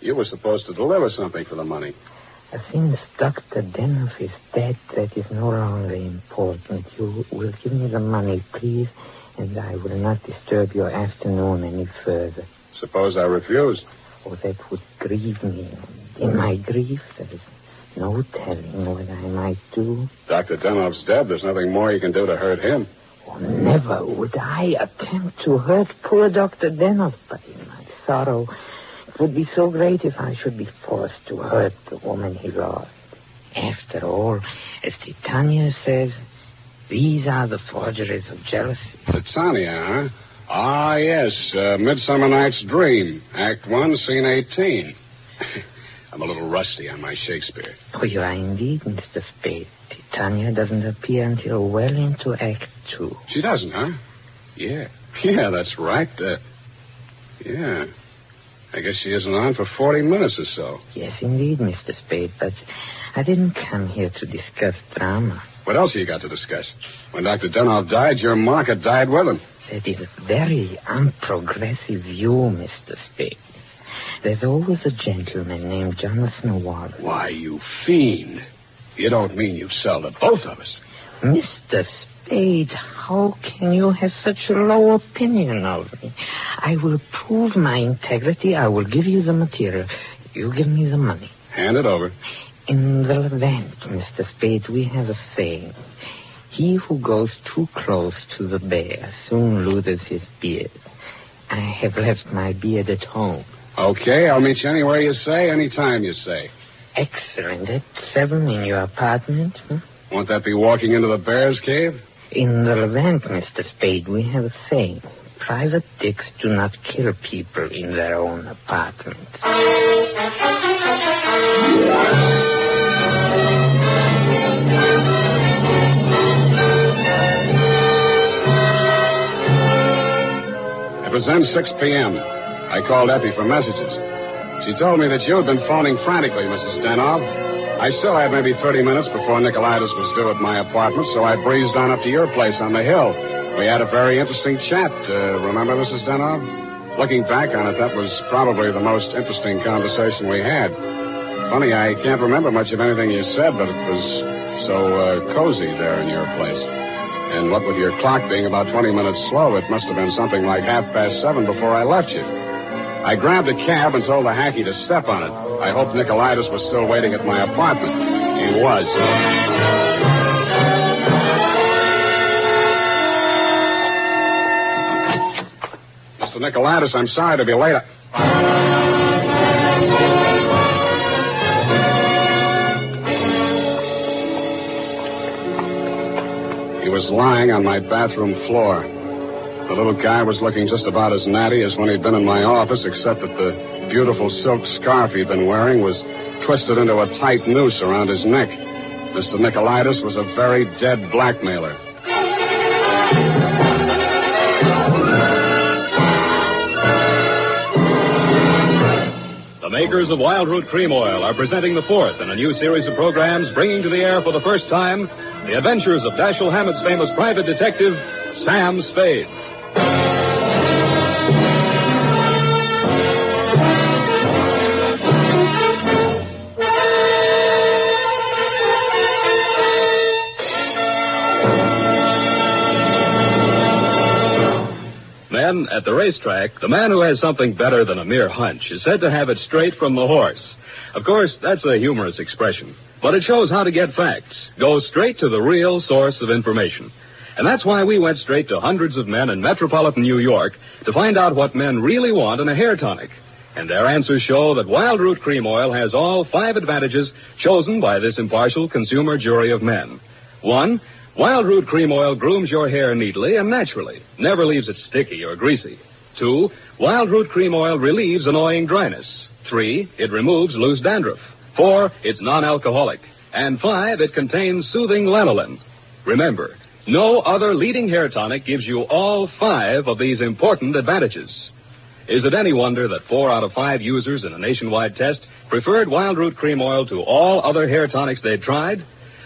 you were supposed to deliver something for the money. Since Dr. Denov is dead, that is no longer important. You will give me the money, please, and I will not disturb your afternoon any further. Suppose I refuse. Oh, that would grieve me. In my grief, there is no telling what I might do. Dr. Denov's dead. There's nothing more you can do to hurt him. Oh, never would I attempt to hurt poor Dr. Denov, but in my sorrow, it would be so great if I should be forced to hurt the woman he lost. After all, as Titania says, these are the forgeries of jealousy. Titania, huh? Ah, yes. Uh, Midsummer Night's Dream, Act 1, Scene 18. I'm a little rusty on my Shakespeare. Oh, you are indeed, Mr. Spade. Titania doesn't appear until well into Act Two. She doesn't, huh? Yeah. Yeah, that's right. Uh, yeah. I guess she isn't on for 40 minutes or so. Yes, indeed, Mr. Spade, but I didn't come here to discuss drama. What else have you got to discuss? When Dr. Denov died, your market died with him. That is a very unprogressive view, Mr. Spade. There's always a gentleman named Jonathan Wallace. Why, you fiend. You don't mean you sell to both of us. Mr. Spade, how can you have such a low opinion of me? I will prove my integrity. I will give you the material. You give me the money. Hand it over. In the Levant, Mr. Spade, we have a saying. He who goes too close to the bear soon loses his beard. I have left my beard at home. Okay, I'll meet you anywhere you say, anytime you say. Excellent. At seven in your apartment? Hmm? Won't that be walking into the bear's cave? In the Levant, Mr. Spade, we have a saying. Private dicks do not kill people in their own apartment. was then 6 p.m. I called Effie for messages. She told me that you had been phoning frantically, Mrs. Denov. I still had maybe 30 minutes before Nicolaitis was due at my apartment, so I breezed on up to your place on the hill. We had a very interesting chat. Uh, remember, Mrs. Denov? Looking back on it, that was probably the most interesting conversation we had. Funny, I can't remember much of anything you said, but it was so uh, cozy there in your place. And what with your clock being about 20 minutes slow, it must have been something like half past seven before I left you. I grabbed a cab and told the hacky to step on it. I hoped Nicolaitis was still waiting at my apartment. He was. Mr. Nicolaitis, I'm sorry to be late. Was lying on my bathroom floor. The little guy was looking just about as natty as when he'd been in my office, except that the beautiful silk scarf he'd been wearing was twisted into a tight noose around his neck. Mr. Nicolaitis was a very dead blackmailer. Makers of Wild Root Cream Oil are presenting the fourth in a new series of programs bringing to the air for the first time the adventures of Dashiell Hammett's famous private detective, Sam Spade. Then, at the racetrack, the man who has something better than a mere hunch is said to have it straight from the horse. Of course, that's a humorous expression, but it shows how to get facts. Go straight to the real source of information. And that's why we went straight to hundreds of men in metropolitan New York to find out what men really want in a hair tonic. And their answers show that Wild Root Cream Oil has all five advantages chosen by this impartial consumer jury of men. One, Wild Root Cream Oil grooms your hair neatly and naturally, never leaves it sticky or greasy. Two, Wild Root Cream Oil relieves annoying dryness. Three, it removes loose dandruff. Four, it's non-alcoholic. And five, it contains soothing lanolin. Remember, no other leading hair tonic gives you all five of these important advantages. Is it any wonder that four out of five users in a nationwide test preferred Wild Root Cream Oil to all other hair tonics they'd tried?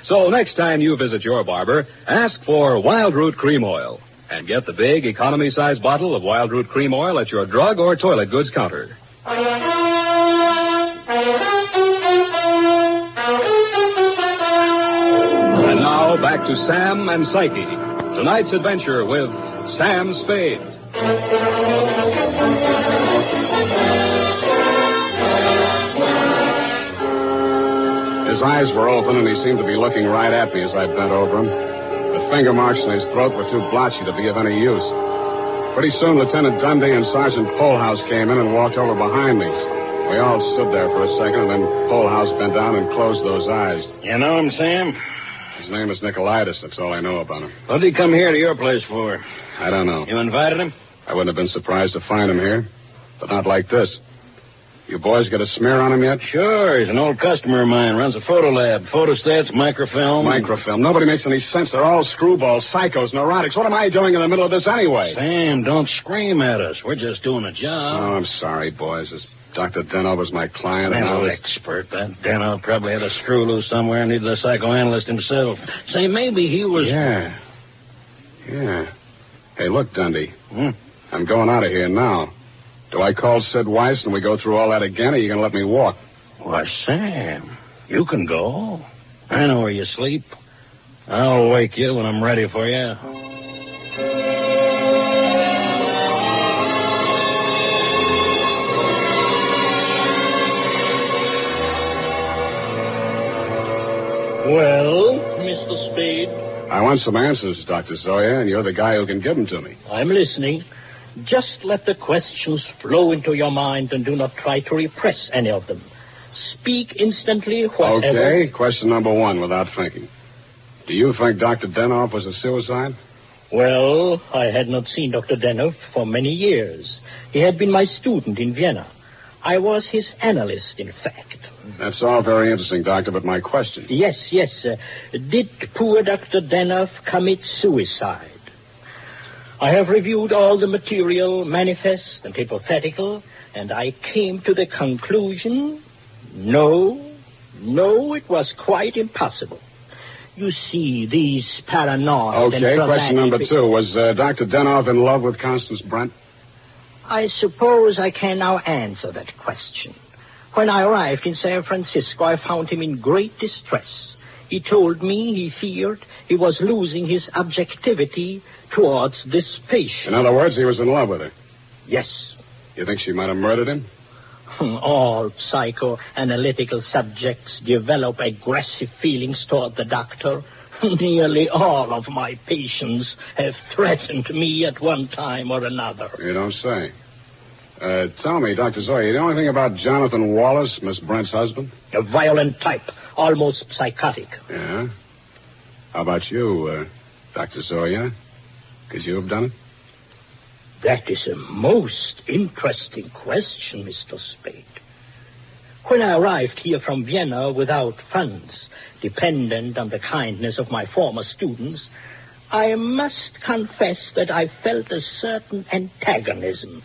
So next time you visit your barber, ask for Wild Root Cream Oil and get the big economy size bottle of Wild Root Cream Oil at your drug or toilet goods counter. And now back to Sam and Psyche. Tonight's adventure with Sam Spade. Eyes were open, and he seemed to be looking right at me as I bent over him. The finger marks in his throat were too blotchy to be of any use. Pretty soon, Lieutenant Dundee and Sergeant Polhaus came in and walked over behind me. We all stood there for a second, and then Polhaus bent down and closed those eyes. You know him, Sam? His name is Nicolaitis. That's all I know about him. What did he come here to your place for? I don't know. You invited him? I wouldn't have been surprised to find him here, but not like this. You boys got a smear on him yet? Sure. He's an old customer of mine. Runs a photo lab. Photostats, microfilm. Microfilm. Nobody makes any sense. They're all screwballs, psychos, neurotics. What am I doing in the middle of this anyway? Sam, don't scream at us. We're just doing a job. Oh, I'm sorry, boys. This Dr. Denov was my client. and I Mental was... expert. That Denov probably had a screw loose somewhere and needed a psychoanalyst himself. Say, maybe he was. Yeah. Yeah. Hey, look, Dundee. Hmm? I'm going out of here now. Do I call Sid Wise and we go through all that again, or are you going to let me walk? Why, Sam, you can go. I know where you sleep. I'll wake you when I'm ready for you. Well, Mr. Spade, I want some answers, Dr. Zoya, and you're the guy who can give them to me. I'm listening. Just let the questions flow into your mind and do not try to repress any of them. Speak instantly, whatever. Okay, question number one without thinking. Do you think Dr. Denov was a suicide? Well, I had not seen Dr. Denov for many years. He had been my student in Vienna. I was his analyst, in fact. That's all very interesting, Doctor, but my question. Yes, yes. Uh, did poor Dr. Denov commit suicide? I have reviewed all the material, manifest and hypothetical, and I came to the conclusion no, no, it was quite impossible. You see, these paranoid. Okay, question number two. Was uh, Dr. Denov in love with Constance Brent? I suppose I can now answer that question. When I arrived in San Francisco, I found him in great distress. He told me he feared he was losing his objectivity towards this patient. In other words, he was in love with her. Yes. You think she might have murdered him? All psychoanalytical subjects develop aggressive feelings toward the doctor. Nearly all of my patients have threatened me at one time or another. You don't say. Uh, tell me, Dr. Zoya, you know anything about Jonathan Wallace, Miss Brent's husband? A violent type, almost psychotic. Yeah? How about you, uh, Dr. Zoya? Could you have done it? That is a most interesting question, Mr. Spade. When I arrived here from Vienna without funds, dependent on the kindness of my former students, I must confess that I felt a certain antagonism.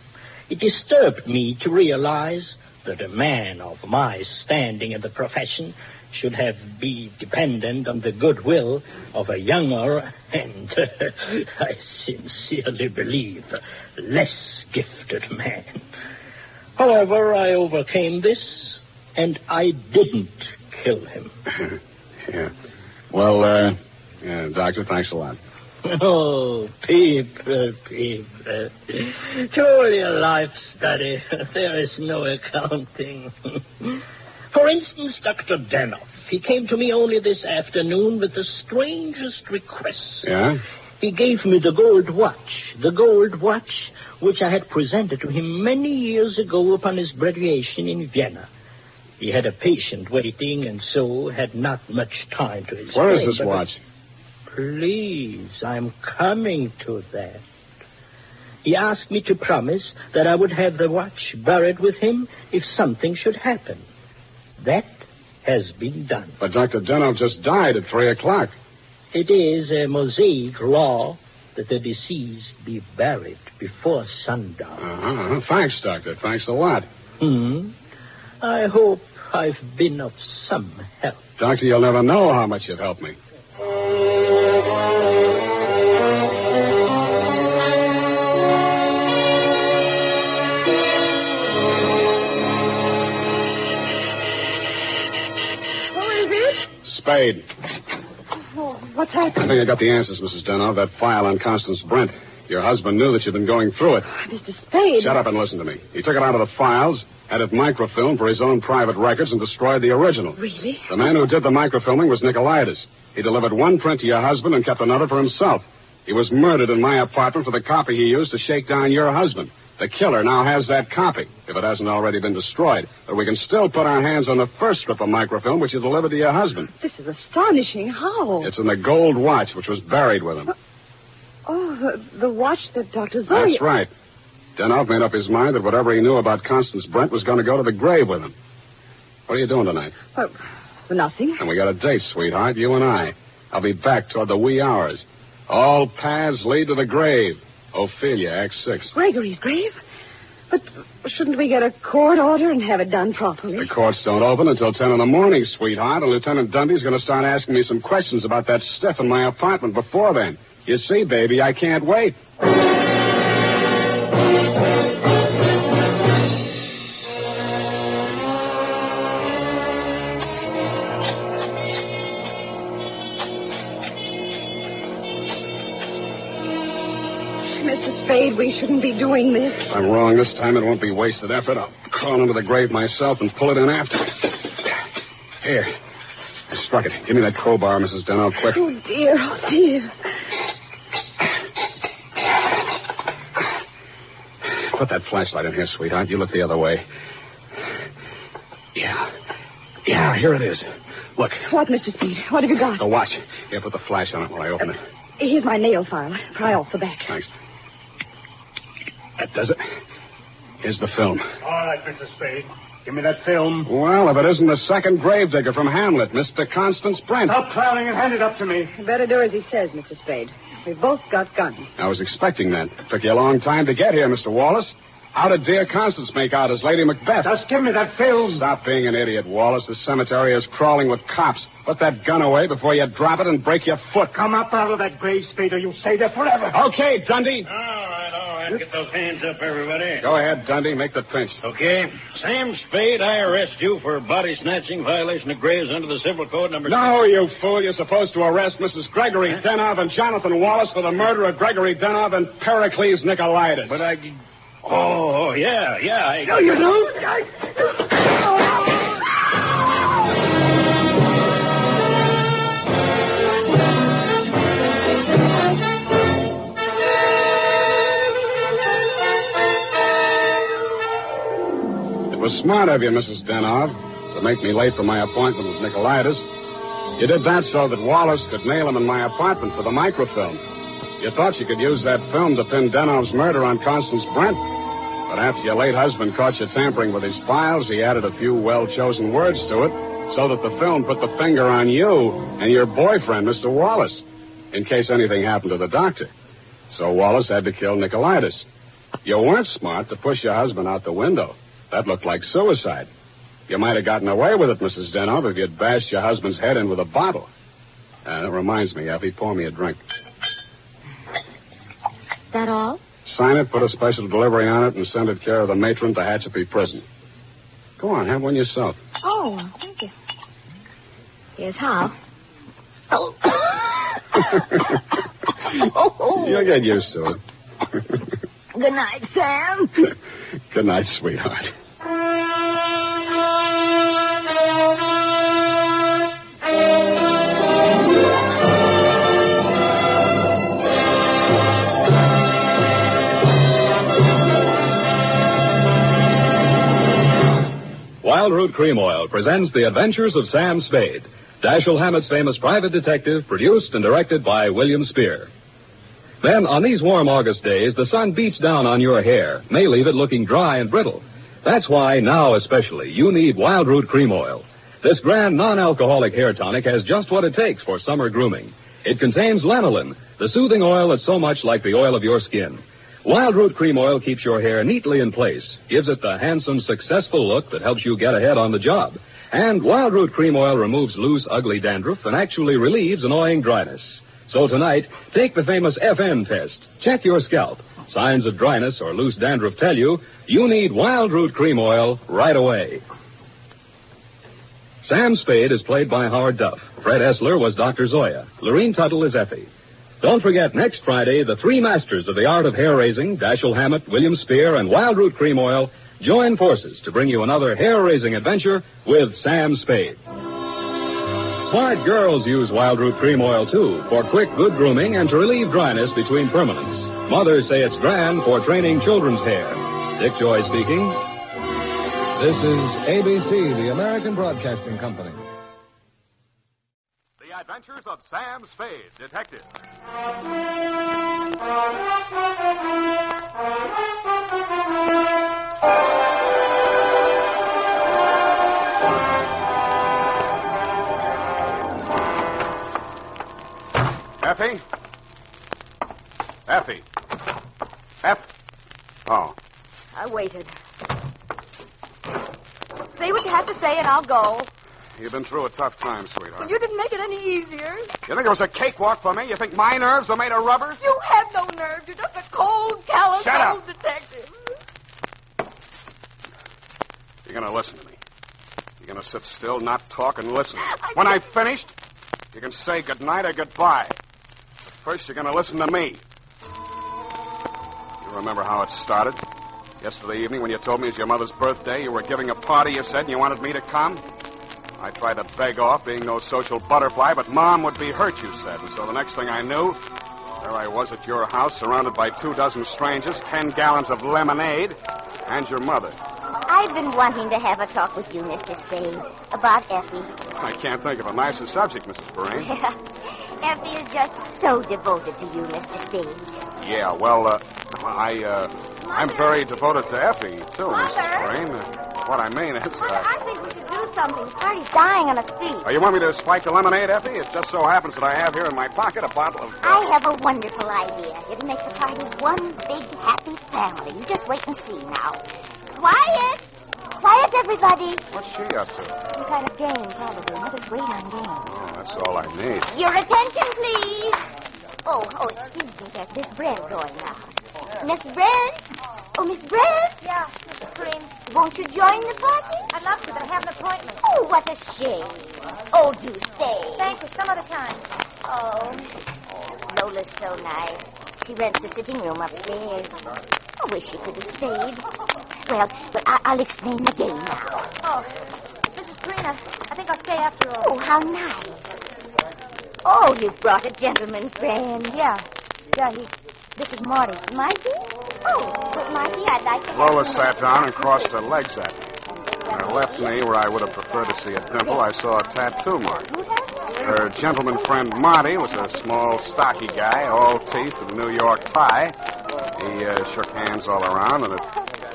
It disturbed me to realize that a man of my standing in the profession should have be dependent on the goodwill of a younger and, I sincerely believe, less gifted man. However, I overcame this, and I didn't kill him. yeah. Well, uh, yeah, Doctor, thanks a lot. Oh, people, people. Truly a life study. There is no accounting. For instance, Dr. Denov. He came to me only this afternoon with the strangest request. Yeah? He gave me the gold watch, the gold watch which I had presented to him many years ago upon his graduation in Vienna. He had a patient waiting and so had not much time to explain. Where is this watch? Please, I'm coming to that. He asked me to promise that I would have the watch buried with him if something should happen. That has been done. But Dr. Denov just died at 3 o'clock. It is a Mosaic law that the deceased be buried before sundown. Uh-huh. Thanks, Doctor. Thanks a lot. Hmm. I hope I've been of some help. Doctor, you'll never know how much you've helped me. Spade. Oh, what's happened? I think I got the answers, Mrs. Denov. That file on Constance Brent. Your husband knew that you'd been going through it. Ah, Mr. Spade. Shut up and listen to me. He took it out of the files, had it microfilmed for his own private records, and destroyed the original. Really? The man who did the microfilming was Nicolaitis. He delivered one print to your husband and kept another for himself. He was murdered in my apartment for the copy he used to shake down your husband. The killer now has that copy, if it hasn't already been destroyed. But we can still put our hands on the first strip of microfilm which you delivered to your husband. This is astonishing. How? It's in the gold watch which was buried with him. Uh, oh, the, the watch that Dr. Zoya... That's right. Denov made up his mind that whatever he knew about Constance Brent was going to go to the grave with him. What are you doing tonight? Oh, nothing. And we got a date, sweetheart, you and I. I'll be back toward the wee hours. All paths lead to the grave. Ophelia, Act Six. Gregory's grave? But shouldn't we get a court order and have it done properly? The courts don't open until 10 in the morning, sweetheart, and Lieutenant Dundee's going to start asking me some questions about that stiff in my apartment before then. You see, baby, I can't wait. Spade, we shouldn't be doing this. I'm wrong this time, it won't be wasted effort. I'll crawl into the grave myself and pull it in after. Here. I struck it. Give me that crowbar, Mrs. Denov, quick. Oh, dear, oh, dear. Put that flashlight in here, sweetheart. You look the other way. Yeah. Yeah, here it is. Look. What, Mr. Spade? What have you got? The watch. Here, put the flash on it while I open it. Here's my nail file. Pry off the back. Thanks. That does it. Here's the film. All right, Mr. Spade. Give me that film. Well, if it isn't the second gravedigger from Hamlet, Mr. Constance Brent. Stop clowning and hand it up to me. You better do as he says, Mr. Spade. We've both got guns. I was expecting that. Took you a long time to get here, Mr. Wallace. How did dear Constance make out as Lady Macbeth? Just give me that film. Stop being an idiot, Wallace. The cemetery is crawling with cops. Put that gun away before you drop it and break your foot. Come up out of that grave, Spade, or you'll stay there forever. Okay, Dundee. All right, all right. Get those hands up, everybody. Go ahead, Dundee. Make the pinch. Okay. Sam Spade, I arrest you for body snatching, violation of graves under the Civil Code number... No, you fool. You're supposed to arrest Mrs. Gregory Denov and Jonathan Wallace for the murder of Gregory Denov and Pericles Nicolaitis. But I... Oh, yeah, yeah. I... No, you don't. It oh, was smart of you, Mrs. Denov, to make me late for my appointment with Nicolaitis. You did that so that Wallace could nail him in my apartment for the microfilm. You thought you could use that film to pin Denov's murder on Constance Brent. But after your late husband caught you tampering with his files, he added a few well chosen words to it so that the film put the finger on you and your boyfriend, Mr. Wallace, in case anything happened to the doctor. So Wallace had to kill Nicolaitis. You weren't smart to push your husband out the window. That looked like suicide. You might have gotten away with it, Mrs. Denov, if you'd bashed your husband's head in with a bottle. Uh, that reminds me, Effie, pour me a drink. That all? Sign it, put a special delivery on it, and send it care of the matron to Tehachapi Prison. Go on, have one yourself. Oh, thank you. Here's how. Oh. You'll get used to it. Good night, Sam. Good night, sweetheart. Wild Root Cream Oil presents The Adventures of Sam Spade, Dashiell Hammett's famous private detective, produced and directed by William Spier. Then, on these warm August days, the sun beats down on your hair, may leave it looking dry and brittle. That's why, now especially, you need Wild Root Cream Oil. This grand non-alcoholic hair tonic has just what it takes for summer grooming. It contains lanolin, the soothing oil that's so much like the oil of your skin. Wild Root Cream Oil keeps your hair neatly in place, gives it the handsome, successful look that helps you get ahead on the job. And Wild Root Cream Oil removes loose, ugly dandruff and actually relieves annoying dryness. So tonight, take the famous FN test. Check your scalp. Signs of dryness or loose dandruff tell you you need Wild Root Cream Oil right away. Sam Spade is played by Howard Duff. Fred Essler was Dr. Zoya. Lurene Tuttle is Effie. Don't forget, next Friday, the three masters of the art of hair raising, Dashiell Hammett, William Spier, and Wild Root Cream Oil, join forces to bring you another hair raising adventure with Sam Spade. Smart girls use Wild Root Cream Oil, too, for quick, good grooming and to relieve dryness between permanents. Mothers say it's grand for training children's hair. Dick Joy speaking. This is ABC, the American Broadcasting Company. The Adventures of Sam Spade, Detective. Effie? Effie? F. Oh. I waited. Say what you have to say, and I'll go. You've been through a tough time, sweetheart. Well, you didn't make it any easier. You think it was a cakewalk for me? You think my nerves are made of rubber? You have no nerve. You're just a cold, callous Shut up. old detective. You're going to listen to me. You're going to sit still, not talk, and listen. when I've finished, you can say goodnight or goodbye. First, you're going to listen to me. You remember how it started? Yesterday evening, when you told me it was your mother's birthday, you were giving a party, you said, and you wanted me to come? I tried to beg off, being no social butterfly, but Mom would be hurt, you said. And so the next thing I knew, There I was at your house, surrounded by two dozen strangers, ten gallons of lemonade, and your mother. I've been wanting to have a talk with you, Mr. Spade, about Effie. I can't think of a nicer subject, Mrs. Brain. Effie is just so devoted to you, Mr. Spade. Yeah, well, uh, I, uh, I'm very devoted to Effie, too, Mother? Mrs. Uh, what I mean is, Mother, uh, I think we should do something. Party's dying on its feet. oh, you want me to spike the lemonade, Effie? It just so happens that I have here in my pocket a bottle of. I have a wonderful idea. It'll make the party one big happy family. You just wait and see now. Quiet! Quiet, everybody. What's she up to? Some kind of game, probably. Mother's great on games. Oh, that's all I need. Your attention, please. Oh, oh, excuse me. There's Miss Brent going now. Miss Brent? Oh, Miss Brent? Yeah, Mrs. Green. Won't you join the party? I'd love to, but I have an appointment. Oh, what a shame. Oh, do stay. Thank you. Some other time. Oh, Lola's so nice. She rents the sitting room upstairs. I wish she could have stayed. Well, but I- I'll explain the game now. Oh, Mrs. Green, I, I think I'll stay after all. Oh, how nice. Oh, you brought a gentleman friend. Yeah. Yeah, he. This is Marty. Marty? Oh, but Marty, I'd like to Lola you- sat down and crossed her legs at me. Her left knee, where I would have preferred to see a dimple, I saw a tattoo mark. Her gentleman friend Marty was a small, stocky guy, all teeth and a New York tie. He uh, shook hands all around, and it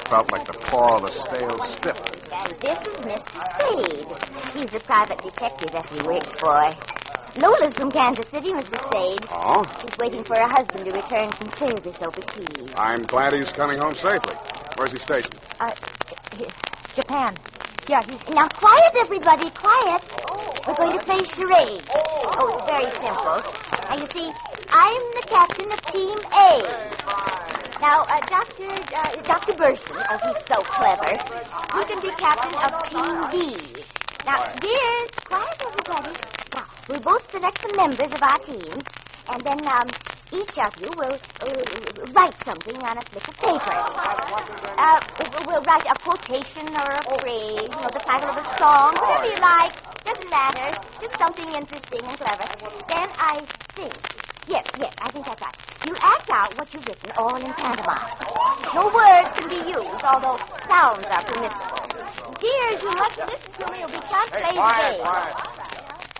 felt like the paw of a stale stiff. And this is Mr. Spade. He's a private detective that he works for. Lola's from Kansas City, Mr. Spade. Oh? She's waiting for her husband to return from service overseas. I'm glad he's coming home safely. Where's he stationed? Uh, Japan. Yeah, he's. Now, quiet, everybody, quiet. We're going to play charades. Oh, it's very simple. Now, you see, I'm the captain of Team A. Now, uh, Dr. Uh, Dr. Burson, oh, he's so clever. He can be captain of Team B. Now, dears, quiet, everybody. Now, we'll both select the members of our team, and then um, each of you will uh, write something on a slip of paper. Uh, we'll- write a quotation or a phrase, you know, the title of a song, whatever you like. Doesn't matter. Just something interesting and clever. Then I think. Yes, yes, I think that's right. You act out what you've written, all in pantomime. No words can be used, although sounds are permissible. Dears, you must listen to me or we can't play the game.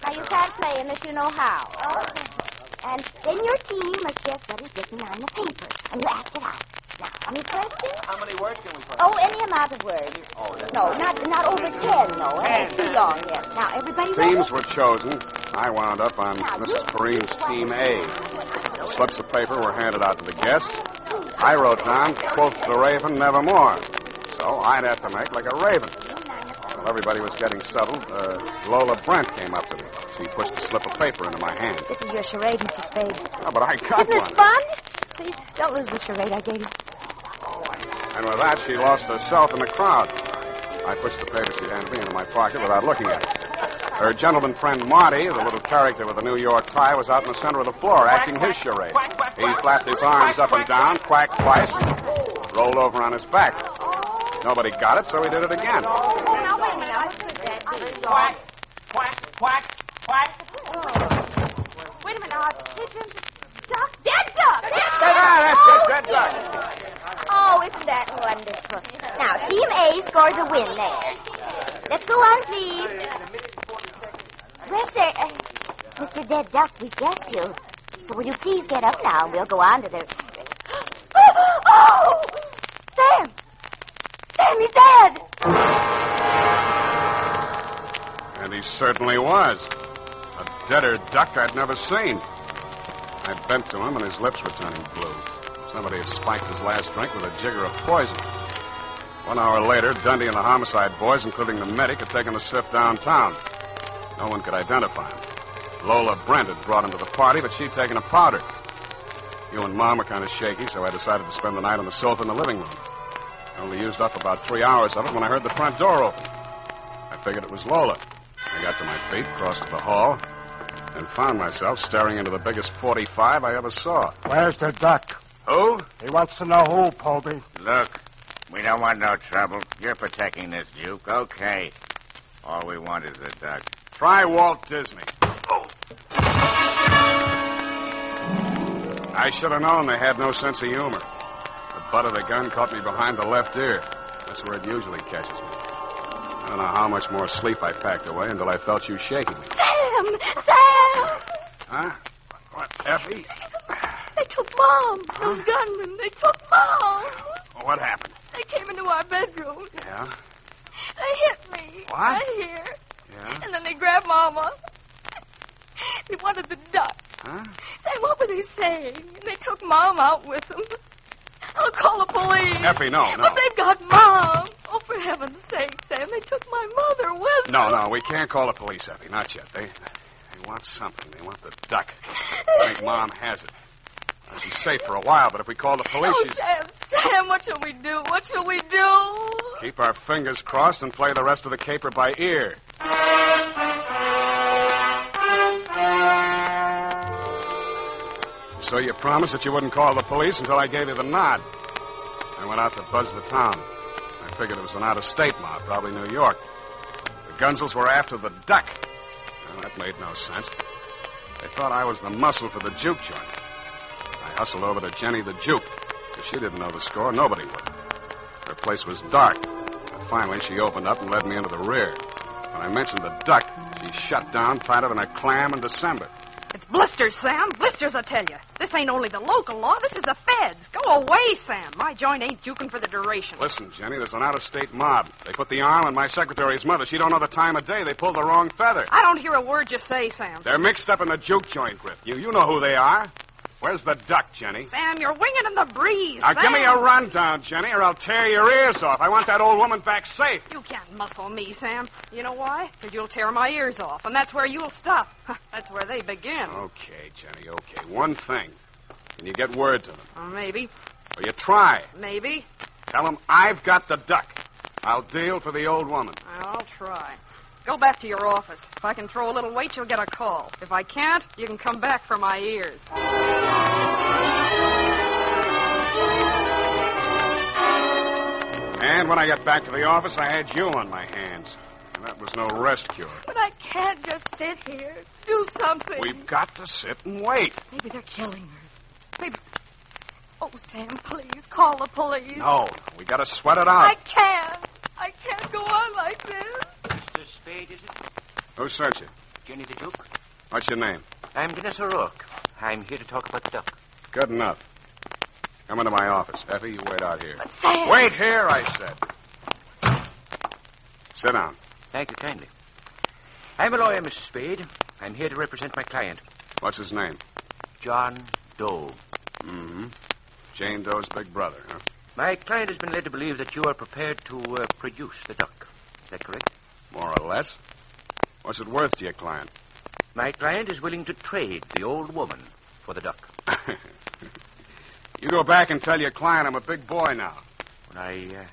Now, you can't play unless you know how. And then your team must guess what is written on the paper, and you act it out. Now, how many questions? How many words can we put? Oh, any amount of words. Oh, No, not not over ten, though. Eh? Too long, yes. Now, everybody ready? Teams were chosen. I wound up on Mrs. Kareem's Team A. The slips of paper were handed out to the guests. I wrote down, quoth the raven, nevermore. So I'd have to make like a raven. Everybody was getting settled, uh, Lola Brent came up to me. She pushed a slip of paper into my hand. This is your charade, Mr. Spade. Oh, but I got Isn't this one. fun? Please, don't lose the charade I gave you. And with that, she lost herself in the crowd. I pushed the paper she handed me into my pocket without looking at it. Her gentleman friend Marty, the little character with the New York tie, was out in the center of the floor acting his charade. He flapped his arms up and down, quacked twice, and rolled over on his back. Nobody got it, so he did it again. Now, wait a minute. Be? Quack, quack, quack, quack. Wait a minute. Now, pigeons, duck, dead duck. Dead duck. that's oh, it, dead duck. Oh, isn't that wonderful? Now, Team A scores a win there. Let's go on, please. Well, sir, uh, Mr. Dead Duck, we guessed you. So will you please get up now and we'll go on to the... Oh! Sam! Sam, he's dead! And he certainly was. A deader duck I'd never seen. I bent to him, and his lips were turning blue. Somebody had spiked his last drink with a jigger of poison. One hour later, Dundy and the homicide boys, including the medic, had taken a stiff downtown. No one could identify him. Lola Brent had brought him to the party, but she'd taken a powder. You and Mom were kind of shaky, so I decided to spend the night on the sofa in the living room. I only used up about three hours of it when I heard the front door open. I figured it was Lola. I got to my feet, crossed to the hall, and found myself staring into the biggest 45 I ever saw. Where's the duck? Who? He wants to know who, Colby. Look, we don't want no trouble. You're protecting this Duke. Okay. All we want is the duck. Try Walt Disney. Oh. I should have known they had no sense of humor. The butt of the gun caught me behind the left ear. That's where it usually catches me. I don't know how much more sleep I packed away until I felt you shaking me. Sam! Sam! Huh? What, Effie? They took Mom. Those gunmen. They took Mom. What happened? They came into our bedroom. Yeah? They hit me. What? Right here. Yeah? And then they grabbed Mama. They wanted the duck. Huh? Sam, what were they saying? And they took Mom out with them. I'll call the police. Effie, no, no. But they've got Mom. Oh, for heaven's sake, Sam, they took my mother with No, them. no, no, we can't call the police, Effie. Not yet. They, they want something. They want the duck. I think Mom has it. Now, she's safe for a while, but if we call the police, Oh, she's... Sam, Sam, what shall we do? What shall we do? Keep our fingers crossed and play the rest of the caper by ear. So you promised that you wouldn't call the police until I gave you the nod. I went out to buzz the town. I figured it was an out-of-state mob, probably New York. The Gunsels were after the duck. Well, that made no sense. They thought I was the muscle for the juke joint. I hustled over to Jenny the Juke. If she didn't know the score, nobody would. Her place was dark. And finally, she opened up and led me into the rear. When I mentioned the duck, she shut down tighter than a clam in December. It's blisters, Sam. Blisters, I tell you. This ain't only the local law. This is the feds. Go away, Sam. My joint ain't juking for the duration. Listen, Jenny, there's an out-of-state mob. They put the arm on my secretary's mother. She don't know the time of day. They pulled the wrong feather. I don't hear a word you say, Sam. They're mixed up in the juke joint, Griff. You, you know who they are. Where's the duck, Jenny? Sam, you're winging in the breeze. Now, Sam. give me a rundown, Jenny, or I'll tear your ears off. I want that old woman back safe. You can't muscle me, Sam. You know why? Because you'll tear my ears off, and that's where you'll stop. That's where they begin. Okay, Jenny, okay. One thing. Can you get word to them? Uh, maybe. Or you try. Maybe. Tell them I've got the duck. I'll deal for the old woman. I'll try. Go back to your office. If I can throw a little weight, you'll get a call. If I can't, you can come back for my ears. And when I get back to the office, I had you on my hands. And that was no rest cure. But I can't just sit here. Do something. We've got to sit and wait. Maybe they're killing her. Maybe. Oh, Sam, please call the police. No, we got to sweat it out. I can't. I can't go on like this. Mr. Spade, is it? Who sent you? Jenny the Juke? What's your name? I'm Dennis O'Rourke. I'm here to talk about the duck. Good enough. Come into my office. Effie, you wait out here. But Sam. Wait here, I said. Sit down. Thank you kindly. I'm a lawyer, Mr. Spade. I'm here to represent my client, What's his name? John Doe. Mm-hmm. Jane Doe's big brother, huh? My client has been led to believe that you are prepared to uh, produce the duck. Is that correct? More or less. What's it worth to your client? My client is willing to trade the old woman for the duck. You go back and tell your client I'm a big boy now. Well, I, uh,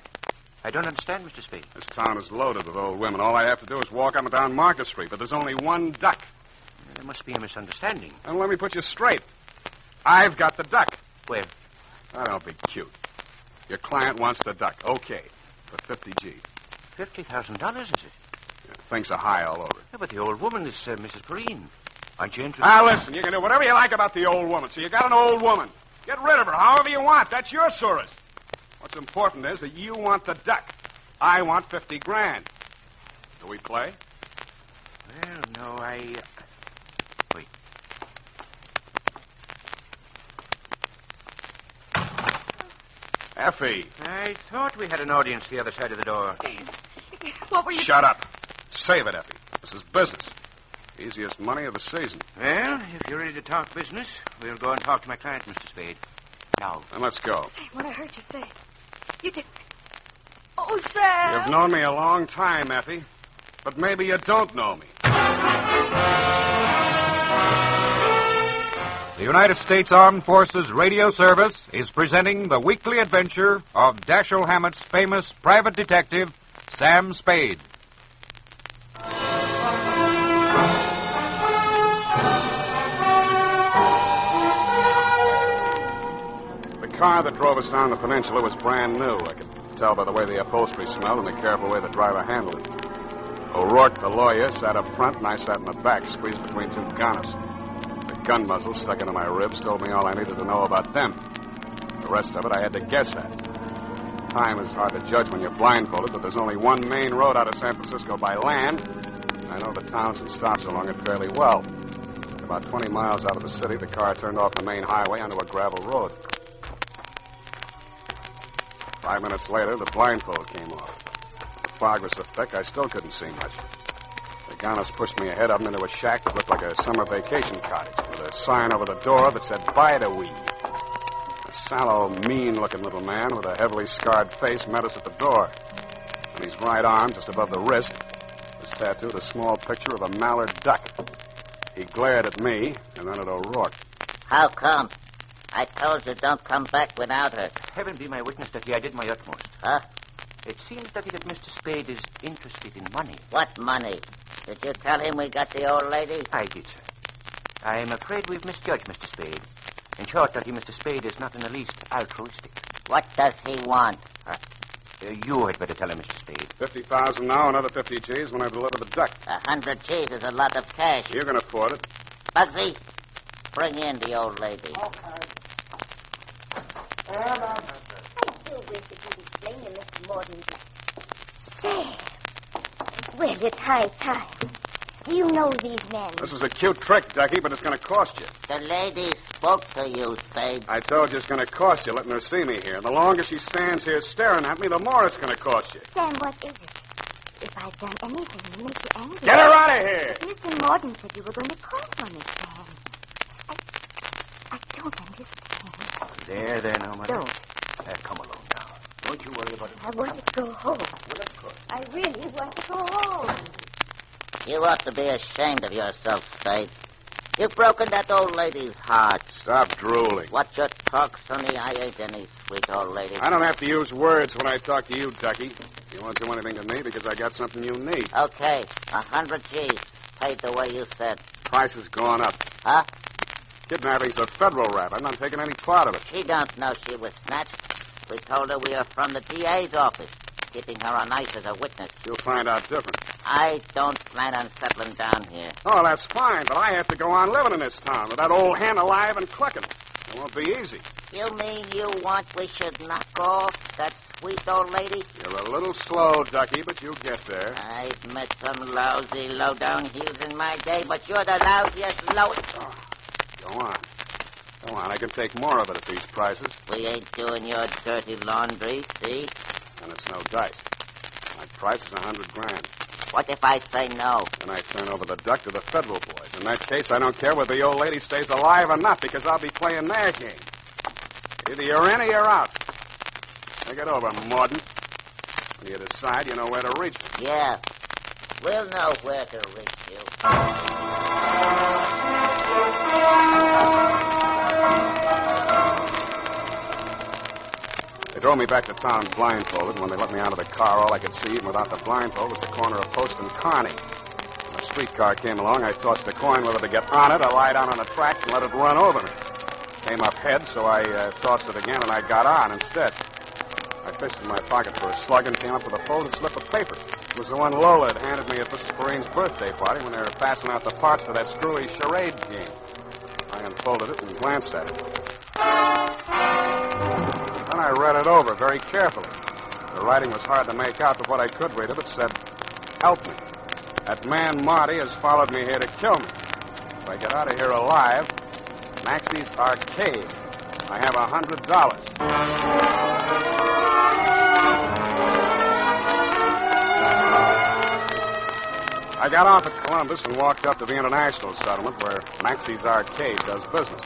I don't understand, Mr. Spade. This town is loaded with old women. All I have to do is walk up and down Market Street, but there's only one duck. There must be a misunderstanding. And let me put you straight. I've got the duck. Where? Now, don't be cute. Your client wants the duck. Okay. For 50 G. Fifty thousand dollars, is it? Yeah, things are high all over. Yeah, but the old woman is uh, Mrs. Perrine. Aren't you interested? Now, listen, you can do whatever you like about the old woman. So you got an old woman. Get rid of her however you want. That's your source. What's important is that you want the duck. I want 50 grand. Do we play? Well, no, I. uh, Wait. Effie. I thought we had an audience the other side of the door. What were you... Shut up. Save it, Effie. This is business. Easiest money of the season. Well, if you're ready to talk business, we'll go and talk to my client, Mr. Spade. Now. Then let's go. What I heard you say. You did... Oh, Sam. You've known me a long time, Effie. But maybe you don't know me. The United States Armed Forces Radio Service is presenting the weekly adventure of Dashiell Hammett's famous private detective, Sam Spade. Car that drove us down the peninsula was brand new. I could tell by the way the upholstery smelled and the careful way the driver handled it. O'Rourke, the lawyer, sat up front, and I sat in the back, squeezed between two gunners. The gun muzzle stuck into my ribs told me all I needed to know about them. The rest of it I had to guess at. Time is hard to judge when you're blindfolded, but there's only one main road out of San Francisco by land. I know the towns and stops along it fairly well. About 20 miles out of the city, the car turned off the main highway onto a gravel road. Five minutes later, the blindfold came off. The fog was so thick, I still couldn't see much. The Ganos pushed me ahead of them into a shack that looked like a summer vacation cottage with a sign over the door that said Bide-A-Wee. A sallow, mean-looking little man with a heavily scarred face met us at the door. On his right arm, just above the wrist, was tattooed a small picture of a mallard duck. He glared at me and then at O'Rourke. How come? I told you don't come back without her. Heaven be my witness, Ducky, I did my utmost. Huh? It seems, Ducky, that Mr. Spade is interested in money. What money? Did you tell him we got the old lady? I did, sir. I am afraid we've misjudged Mr. Spade. In short, Ducky, Mr. Spade is not in the least altruistic. What does he want? Uh, you had better tell him, Mr. Spade. 50000 now, another 50 G's when I deliver the duck. A hundred G's is a lot of cash. You can afford it. Bugsy, bring in the old lady. I do wish that you'd explain to Mr. Morton. Sam. Well, it's high time. Do you know these men? This was a cute trick, Ducky, but it's going to cost you. The lady spoke to you, Spade. I told you it's going to cost you letting her see me here. The longer she stands here staring at me, the more it's going to cost you. Sam, what is it? If I've done anything to make you angry. Get her out of here! Mr. Morton said you were going to call for me, Sam. I, I don't understand. There, there now, Mother. Don't. Uh, come along now. Don't you worry about it. I want to go home. Well, of course. I really want to go home. You ought to be ashamed of yourself, Spade. You've broken that old lady's heart. Stop drooling. Watch your talk, Sonny. I ain't any sweet old lady. I don't have to use words when I talk to you, Ducky. You won't do anything to me because I got something you need. Okay, a hundred G's. Paid the way you said. Price has gone up. Huh? Kidnapping's a federal rap. I'm not taking any part of it. She don't know she was snatched. We told her we are from the DA's office, keeping her on ice as a witness. You'll find out different. I don't plan on settling down here. Oh, that's fine, but I have to go on living in this town with that old hen alive and clucking. It won't be easy. You mean you want we should knock off that sweet old lady? You're a little slow, Ducky, but you'll get there. I've met some lousy, low-down heels in my day, but you're the lousiest, lowest. Oh, go on. Go on. I can take more of it at these prices. We ain't doing your dirty laundry, see? And it's no dice. My price is a hundred grand. What if I say no? And I turn over the duck to the federal boys. In that case, I don't care whether the old lady stays alive or not, because I'll be playing their game. Either you're in or you're out. Take it over, Morden. When you decide, you know where to reach me. Yeah. We'll know where to reach you. They drove me back to town blindfolded. and When they let me out of the car, all I could see, even without the blindfold, was the corner of Post and Kearny. When a streetcar came along, I tossed a coin whether to get on it or lie down on the tracks and let it run over me. Came up head, so I uh, tossed it again, and I got on instead. I fished in my pocket for a slug and came up with a folded slip of paper. It was the one Lola had handed me at Mrs. Perrine's birthday party when they were passing out the parts for that screwy charade game. I unfolded it and glanced at it. Then I read it over very carefully. The writing was hard to make out, but what I could read of it said, Help me. That man Marty has followed me here to kill me. If I get out of here alive, Maxie's Arcade. I have a hundred dollars. I got off at Columbus and walked up to the International Settlement where Maxie's Arcade does business.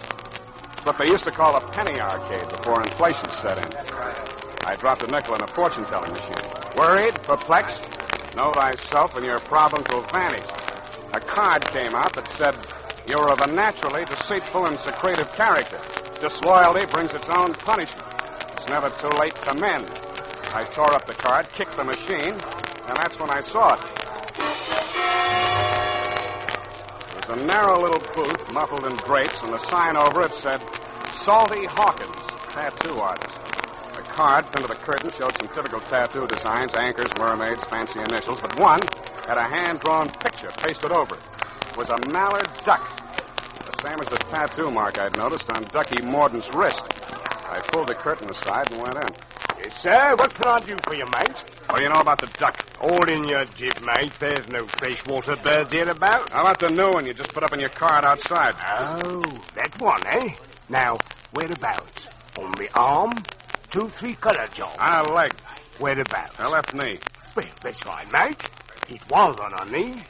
What they used to call a penny arcade before inflation set in. I dropped a nickel in a fortune telling machine. Worried? Perplexed? Know thyself and your problems will vanish. A card came out that said, You're of a naturally deceitful and secretive character. Disloyalty brings its own punishment. It's never too late to mend. I tore up the card, kicked the machine, and that's when I saw it. Was a narrow little booth muffled in drapes, and the sign over it said, Salty Hawkins, tattoo artist. The card pinned to the curtain showed some typical tattoo designs, anchors, mermaids, fancy initials, but one had a hand-drawn picture pasted over it. It was a mallard duck. The same as the tattoo mark I'd noticed on Ducky Morden's wrist. I pulled the curtain aside and went in. Sir. What can I do for you, mate? What do you know about the duck? All in your jib, mate. There's no freshwater birds here about. How about the new one you just put up in your cart outside? Oh, that one, eh? Now, whereabouts? On the arm? Two, three color job. On a leg. Whereabouts? I left knee. Well, that's right, mate. It was on a knee.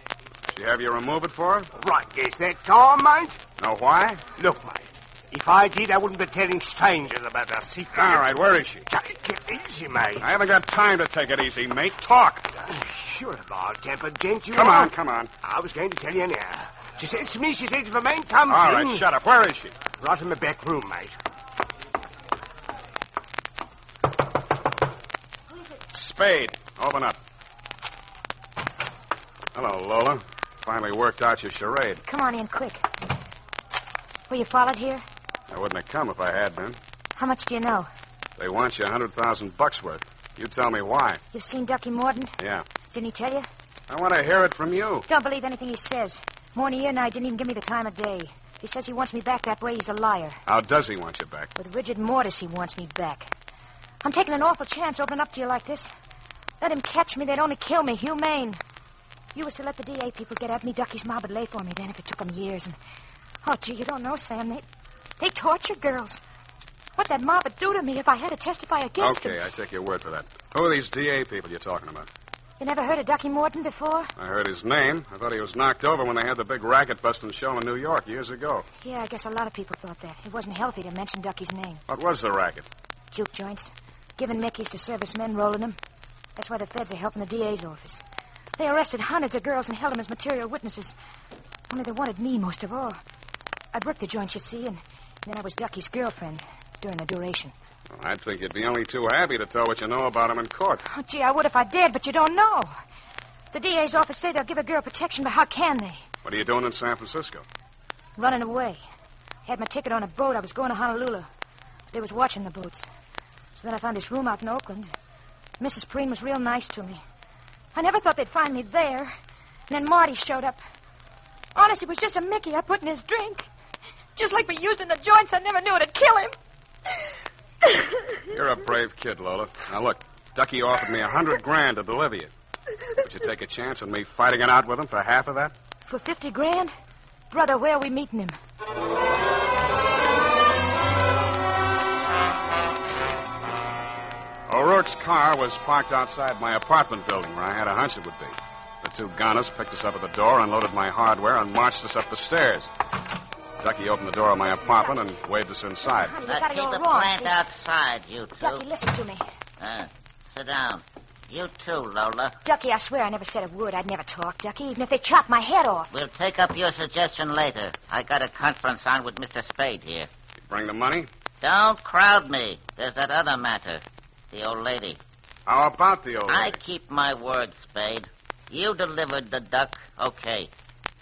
Did you have you remove it for her? Right, guess that time, mate. Know why? Look, mate. If I did, I wouldn't be telling strangers about our secret. All right, where is she? Take it easy, mate. I haven't got time to take it easy, mate. Talk. Oh, sure, mild-tempered gent you Come are. on, come on. I was going to tell you now. She says to me, she says if a man comes All in... shut up. Where is she? Right in the back room, mate. Spade. Open up. Hello, Lola. Finally worked out your charade. Come on in, quick. Were you followed here? I wouldn't have come if I had been. How much do you know? They want you a hundred thousand bucks worth. You tell me why. You've seen Ducky Mordaunt? Yeah. Didn't he tell you? I want to hear it from you. Don't believe anything he says. Morning and I didn't even give me the time of day. He says he wants me back that way. He's a liar. How does he want you back? With Richard Mortis, he wants me back. I'm taking an awful chance opening up to you like this. Let him catch me. They'd only kill me, humane. You was to let the DA people get at me. Ducky's mob would lay for me then if it took them years. And oh, gee, you don't know, Sam. They they torture girls. What that mob would do to me if I had to testify against Okay, him. I take your word for that. Who are these DA people you're talking about? You never heard of Ducky Morton before? I heard his name. I thought he was knocked over when they had the big racket busting show in New York years ago. Yeah, I guess a lot of people thought that. It wasn't healthy to mention Ducky's name. What was the racket? Juke joints. Giving Mickeys to servicemen, rolling them. That's why the feds are helping the DA's office. They arrested hundreds of girls and held them as material witnesses. Only they wanted me most of all. I worked the joints, you see, and then I was Ducky's girlfriend during the duration. Well, I'd think you'd be only too happy to tell what you know about him in court. Oh, gee, I would if I did, but you don't know. The DA's office say they'll give a girl protection, but how can they? What are you doing in San Francisco? Running away. Had my ticket on a boat. I was going to Honolulu. They was watching the boats. So then I found this room out in Oakland. Mrs. Preen was real nice to me. I never thought they'd find me there. And then Marty showed up. Honest, it was just a Mickey I put in his drink. Just like we used in the joints, I never knew it'd kill him. You're a brave kid, Lola. Now look, Ducky offered me a hundred grand to deliver you. Would you take a chance on me fighting it out with him for half of that? For 50 grand? Brother, where are we meeting him? O'Rourke's car was parked outside my apartment building where I had a hunch it would be. The two gunners picked us up at the door, unloaded my hardware, and marched us up the stairs. Ducky opened the door of my apartment and waved us inside. Honey, you Now got it keep all the wrong. plant see? outside, you two. Ducky, listen to me. Uh, sit down. You too, Lola. Ducky, I swear I never said a word. I'd never talk, Ducky, even if they chopped my head off. We'll take up your suggestion later. I got a conference on with Mr. Spade here. You bring the money? Don't crowd me. There's that other matter. The old lady. How about the old I keep my word, Spade. You delivered the duck, okay.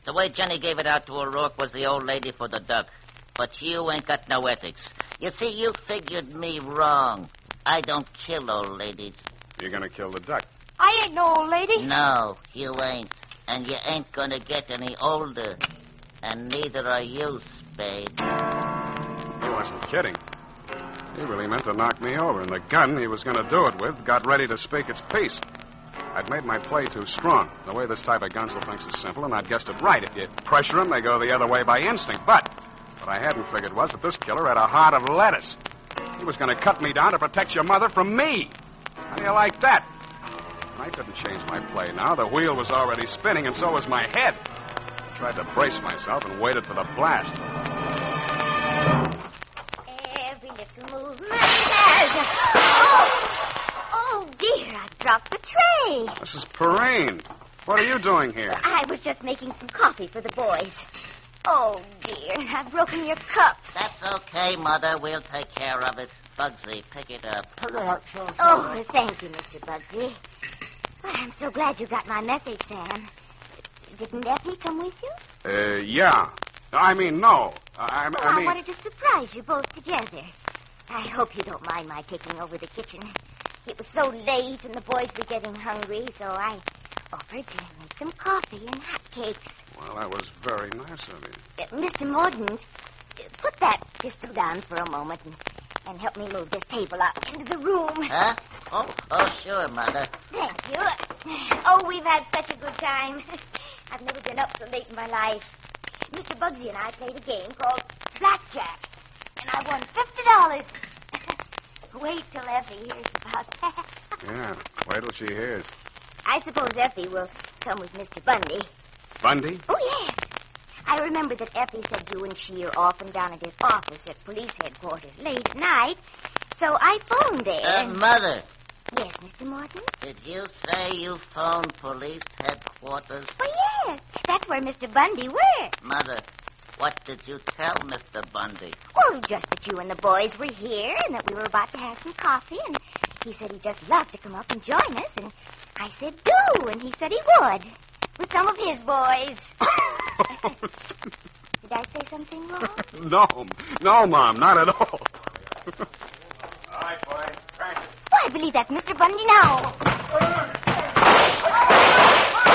The way Jenny gave it out to O'Rourke was the old lady for the duck. But you ain't got no ethics. You see, you figured me wrong. I don't kill old ladies. You're going to kill the duck. I ain't no old lady. No, you ain't. And you ain't gonna get any older. And neither are you, Spade. He wasn't kidding. He really meant to knock me over, and the gun he was going to do it with got ready to speak its piece. I'd made my play too strong. The way this type of gunsel thinks is simple, and I'd guessed it right. If you pressure them, they go the other way by instinct. But what I hadn't figured was that this killer had a heart of lettuce. He was going to cut me down to protect your mother from me. How do you like that? I couldn't change my play now. The wheel was already spinning, and so was my head. I tried to brace myself and waited for the blast. Every little movement matters. Oh, oh, dear, I dropped the tray. Mrs. Perrine, what are you doing here? I was just making some coffee for the boys. Oh, dear, I've broken your cups. That's okay, Mother. We'll take care of it. Bugsy, pick it up. Oh, thank you, Mr. Bugsy. Well, I'm so glad you got my message, Sam. Didn't Effie come with you? Uh, yeah. I mean, no. I, Oh, I I mean, wanted to surprise you both together. I hope you don't mind my taking over the kitchen. It was so late and the boys were getting hungry, so I offered to make some coffee and hot cakes. Well, that was very nice of you. Uh, Mr. Morden, uh, put that pistol down for a moment and, and help me move this table out into the room. Huh? Oh, oh, sure, Mother. Thank you. Oh, we've had such a good time. I've never been up so late in my life. Mr. Bugsy and I played a game called Blackjack, and I won fifty dollars. Wait till Effie hears about that. Yeah, wait till she hears. I suppose Effie will come with Mr. Bundy. Bundy? Oh, yes. I remember that Effie said you and she are often down at his office at police headquarters late at night. So I phoned there. Uh, and- Mother, Yes, Mr. Morton? did you say you phoned police headquarters? Oh, yes. That's where Mr. Bundy works. Mother, what did you tell Mr. Bundy? Well, just that you and the boys were here and that we were about to have some coffee, and he said he'd just love to come up and join us, and I said do, and he said he would. With some of his boys. Did I say something wrong? No, no, Mom, not at all. All right, boy. Practice. Oh, I believe that's Mr. Bundy now.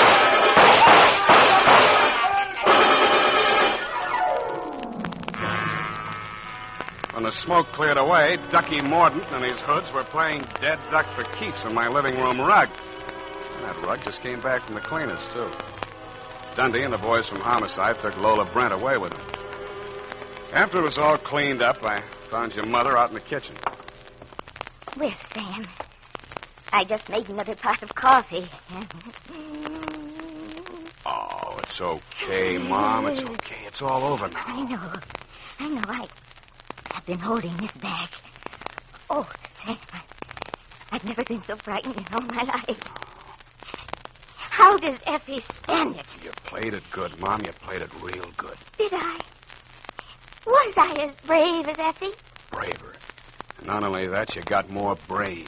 When the smoke cleared away, Ducky Mordaunt and his hoods were playing dead duck for keeps on my living room rug. And that rug just came back from the cleaners, too. Dundy and the boys from Homicide took Lola Brent away with them. After it was all cleaned up, I found your mother out in the kitchen. Well, Sam, I just made another pot of coffee. Oh, it's okay, Mom. It's okay. It's all over now. I know. I know. I, I've been holding this back. Oh, Sam, I've never been so frightened in all my life. How does Effie stand it? You played it good, Mom. You played it real good. Did I? Was I as brave as Effie? Braver. And not only that, you got more brains.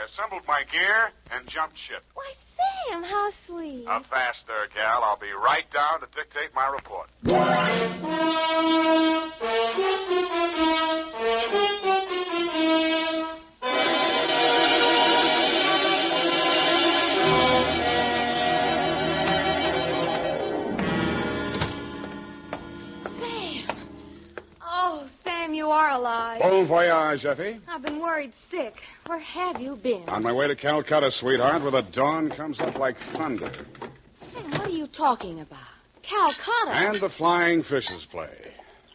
I assembled have you been? On my way to Calcutta, sweetheart, where the dawn comes up like thunder. Sam, what are you talking about? Calcutta. And the flying fishes play.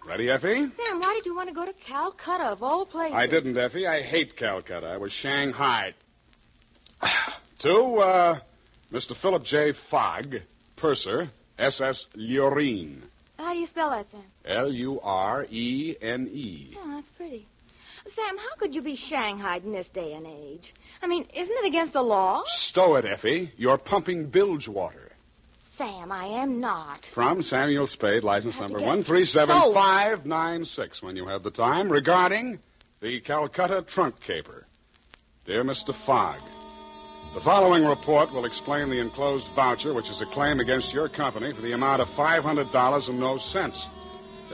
Ready, Effie? Sam, why did you want to go to Calcutta of all places? I didn't, Effie. I hate Calcutta. I was Shanghai. to uh, Mr. Philip J. Fogg, purser, SS Lurene. How do you spell that, Sam? L U R E N E. Oh, that's pretty. Sam, how could you be shanghaied in this day and age? I mean, isn't it against the law? Stow it, Effie. You're pumping bilge water. Sam, I am not. From Samuel Spade, license number get 137596, when you have the time, regarding the Calcutta trunk caper. Dear Mr. Fogg, the following report will explain the enclosed voucher, which is a claim against your company for the amount of $500 and no cents.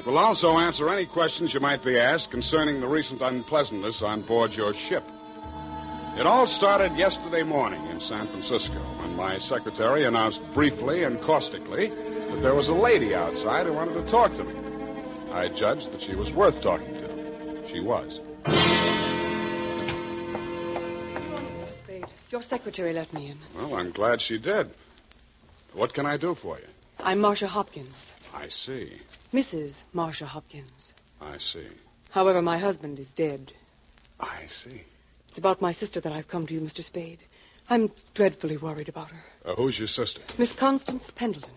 It will also answer any questions you might be asked concerning the recent unpleasantness on board your ship. It all started yesterday morning in San Francisco when my secretary announced briefly and caustically that there was a lady outside who wanted to talk to me. I judged that she was worth talking to. She was. Spade, your secretary let me in. Well, I'm glad she did. What can I do for you? I'm Marcia Hopkins, I see. Mrs. Marcia Hopkins. I see. However, my husband is dead. I see. It's about my sister that I've come to you, Mr. Spade. I'm dreadfully worried about her. Uh, who's your sister? Miss Constance Pendleton.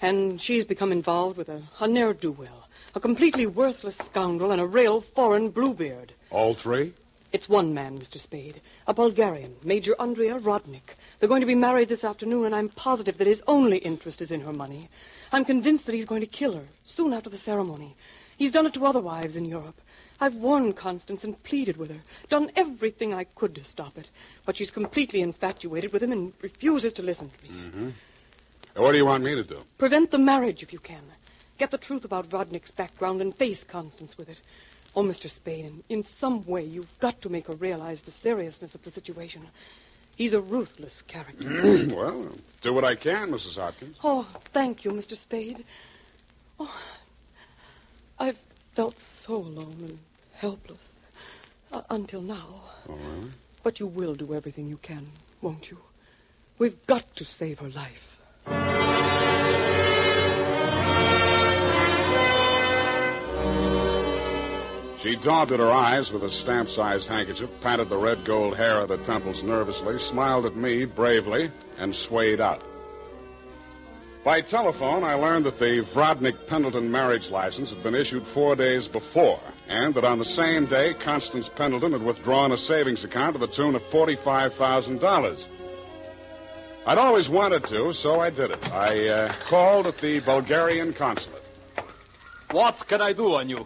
And she's become involved with a, a ne'er-do-well, a completely worthless scoundrel, and a real foreign bluebeard. All three? It's one man, Mr. Spade, a Bulgarian, Major Andrea Rodnik. They're going to be married this afternoon, and I'm positive that his only interest is in her money. I'm convinced that he's going to kill her soon after the ceremony. He's done it to other wives in Europe. I've warned Constance and pleaded with her, done everything I could to stop it. But she's completely infatuated with him and refuses to listen to me. Mm-hmm. What do you want me to do? Prevent the marriage if you can. Get the truth about Rodnik's background and face Constance with it. Oh, Mr. Spade, in, in some way you've got to make her realize the seriousness of the situation. He's a ruthless character. well, do what I can, Mrs. Hopkins. Oh, thank you, Mr. Spade. Oh, I've felt so alone and helpless uh, until now. Oh, really? But you will do everything you can, won't you? We've got to save her life. She daubed at her eyes with a stamp-sized handkerchief, patted the red gold hair of the temples nervously, smiled at me bravely, and swayed out. By telephone, I learned that the Vrodnik Pendleton marriage license had been issued four days before, and that on the same day, Constance Pendleton had withdrawn a savings account to the tune of $45,000. I'd always wanted to, so I did it. I uh, called at the Bulgarian consulate. What can I do on you?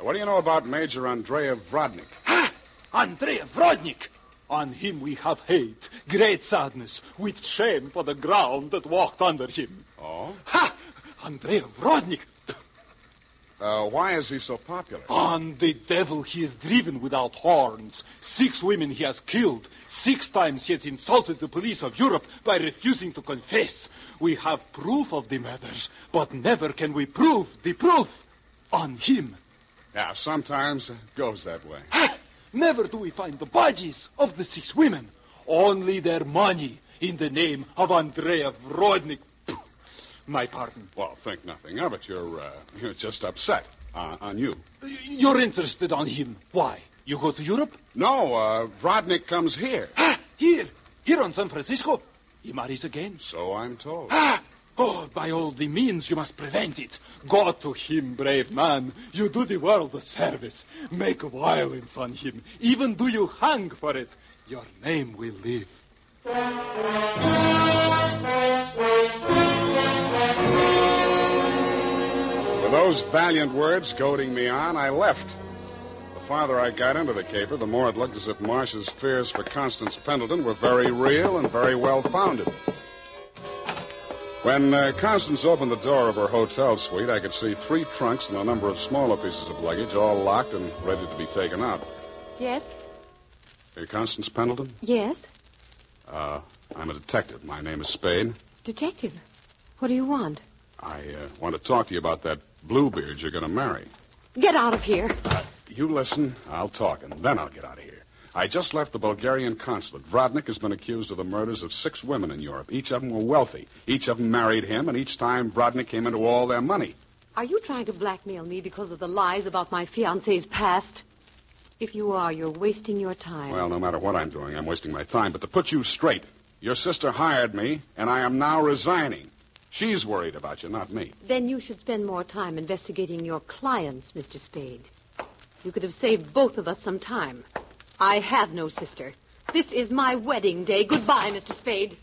What do you know about Major Andrei Vrodnik? Andrei Vrodnik! On him we have hate, great sadness, with shame for the ground that walked under him. Oh? Ha! Andrei Vrodnik! Uh, why is he so popular? On the devil he is driven without horns. Six women he has killed. Six times he has insulted the police of Europe by refusing to confess. We have proof of the murders, but never can we prove the proof on him. Yeah, sometimes it goes that way. Ha! Never do we find the bodies of the six women. Only their money in the name of Andrea Vrodnik. My pardon. Well, think nothing of it. You're, uh, you're just upset uh, on you. You're interested on him. Why? You go to Europe? No, uh, Vrodnik comes here. Ah, here. Here on San Francisco. He marries again. So I'm told. Ah! Oh, by all the means you must prevent it. Go to him, brave man. You do the world a service. Make violence on him. Even do you hang for it. Your name will live. With those valiant words goading me on, I left. The farther I got into the caper, the more it looked as if Marcia's fears for Constance Pendleton were very real and very well founded. When uh, Constance opened the door of her hotel suite, I could see three trunks and a number of smaller pieces of luggage, all locked and ready to be taken out. Yes? Hey, Constance Pendleton? Yes? Uh, I'm a detective. My name is Spade. Detective. What do you want? I uh, want to talk to you about that Bluebeard you're going to marry. Get out of here. You listen, I'll talk, and then I'll get out of here. I just left the Bulgarian consulate. Vrodnik has been accused of the murders of six women in Europe. Each of them were wealthy. Each of them married him, and each time Vrodnik came into all their money. Are you trying to blackmail me because of the lies about my fiance's past? If you are, you're wasting your time. Well, no matter what I'm doing, I'm wasting my time. But to put you straight, your sister hired me, and I am now resigning. She's worried about you, not me. Then you should spend more time investigating your clients, Mr. Spade. You could have saved both of us some time. I have no sister. This is my wedding day. Goodbye, Mr. Spade.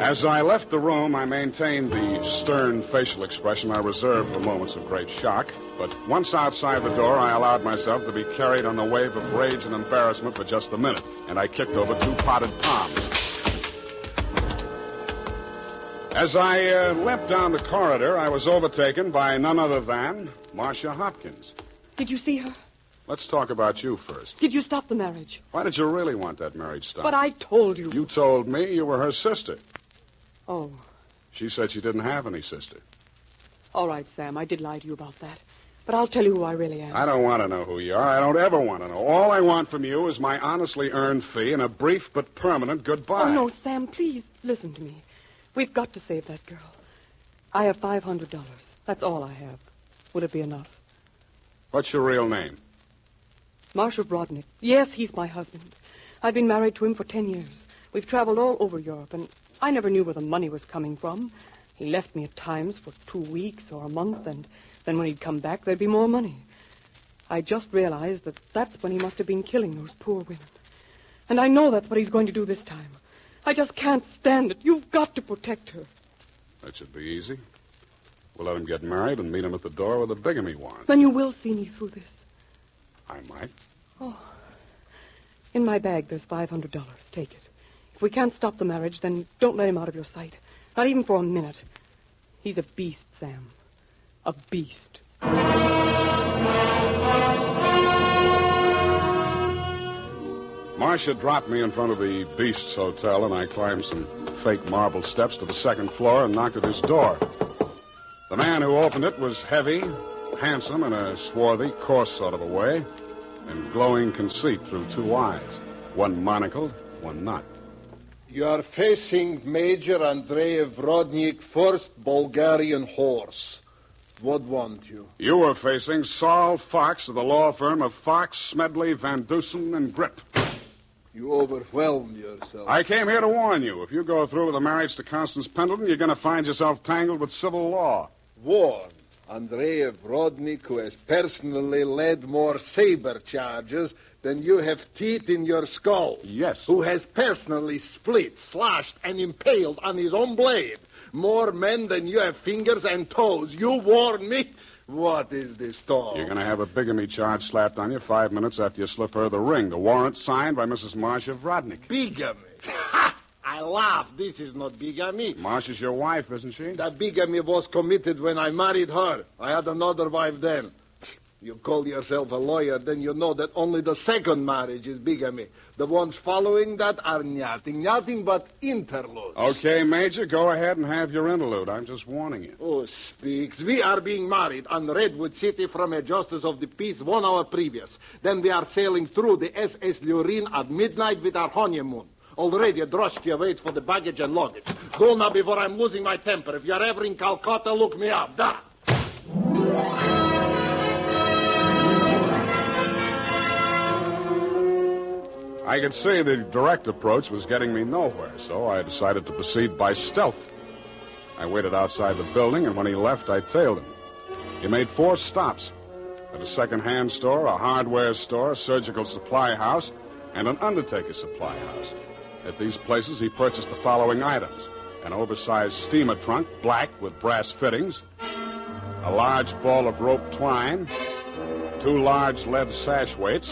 As I left the room, I maintained the stern facial expression I reserve for moments of great shock. But once outside the door, I allowed myself to be carried on the wave of rage and embarrassment for just a minute, and I kicked over two potted palms. As I uh, limped down the corridor, I was overtaken by none other than Marcia Hopkins. Did you see her? Let's talk about you first. Did you stop the marriage? Why did you really want that marriage stopped? But I told you. You told me you were her sister. Oh, She said she didn't have any sister. all right, Sam. I did lie to you about that. But I'll tell you who I really am. I don't want to know who you are. I don't ever want to know. All I want from you is my honestly earned fee and a brief but permanent goodbye. Oh, no, Sam, please listen to me. We've got to save that girl. I have $500. That's all I have. Would it be enough? What's your real name? Marcia Brodnick. Yes, he's my husband. I've been married to him for ten years. We've traveled all over Europe, and I never knew where the money was coming from. He left me at times for two weeks or a month, and then when he'd come back, there'd be more money. I just realized that that's when he must have been killing those poor women. And I know that's what he's going to do this time. I just can't stand it. You've got to protect her. That should be easy. We'll let him get married and meet him at the door with a bigamy warrant. Then you will see me through this. I might. Oh. In my bag, there's $500. Take it. If we can't stop the marriage, then don't let him out of your sight. Not even for a minute. He's a beast, Sam. A beast. Marcia dropped me in front of the Beasts Hotel, and I climbed some fake marble steps to the second floor and knocked at his door. The man who opened it was heavy, handsome in a swarthy, coarse sort of a way, and glowing conceit through two eyes, one monocled, one not. You are facing Major Andrei Vrodnik, first Bulgarian horse. What want you? You were facing Saul Fox of the law firm of Fox, Smedley, Van Dusen, and Grip. You overwhelmed yourself. I came here to warn you. If you go through with the marriage to Constance Pendleton, you're going to find yourself tangled with civil law. Warn Andrei Vrodnik, who has personally led more saber charges than you have teeth in your skull. Yes. Who has personally split, slashed, and impaled on his own blade more men than you have fingers and toes. You warn me? What is this talk? You're going to have a bigamy charge slapped on you five minutes after you slip her the ring. The warrant signed by Mrs. Marcia Vrodnik. Bigamy. Ha! I laugh. This is not bigamy. Marcia's your wife, isn't she? That bigamy was committed when I married her. I had another wife then. You call yourself a lawyer, then you know that only the second marriage is bigamy. The ones following that are nothing, nothing but interludes. Okay, Major, go ahead and have your interlude. I'm just warning you. Oh, speaks. We are being married on Redwood City from a justice of the peace one hour previous. Then we are sailing through the SS Lurin at midnight with our honeymoon. Already a droshky waits for the baggage and luggage. Go now before I'm losing my temper. If you're ever in Calcutta, look me up. Da. I could see the direct approach was getting me nowhere, so I decided to proceed by stealth. I waited outside the building, and when he left, I tailed him. He made four stops at a second-hand store, a hardware store, a surgical supply house, and an undertaker supply house. At these places, he purchased the following items an oversized steamer trunk, black with brass fittings, a large ball of rope twine, two large lead sash weights,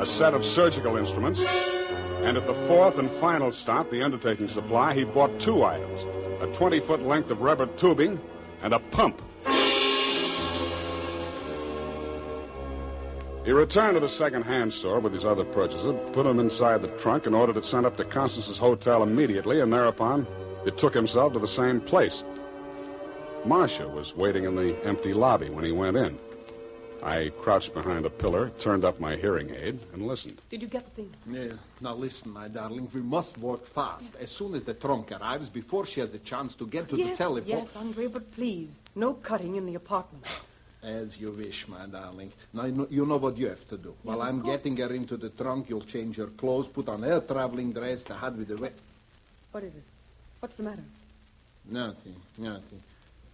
a set of surgical instruments, and at the fourth and final stop, the undertaking supply, he bought two items a 20 foot length of rubber tubing and a pump. He returned to the second-hand store with his other purchases, put them inside the trunk, and ordered it sent up to Constance's hotel immediately, and thereupon it took himself to the same place. Marcia was waiting in the empty lobby when he went in. I crouched behind a pillar, turned up my hearing aid, and listened. Did you get the thing? Yeah. Now listen, my darling. We must work fast. As soon as the trunk arrives, before she has a chance to get to yes, the telephone. Yes, Andre, but please, no cutting in the apartment. As you wish, my darling. Now, you know, you know what you have to do. While I'm getting her into the trunk, you'll change her clothes, put on her traveling dress, the hat with the wet. What is it? What's the matter? Nothing, nothing.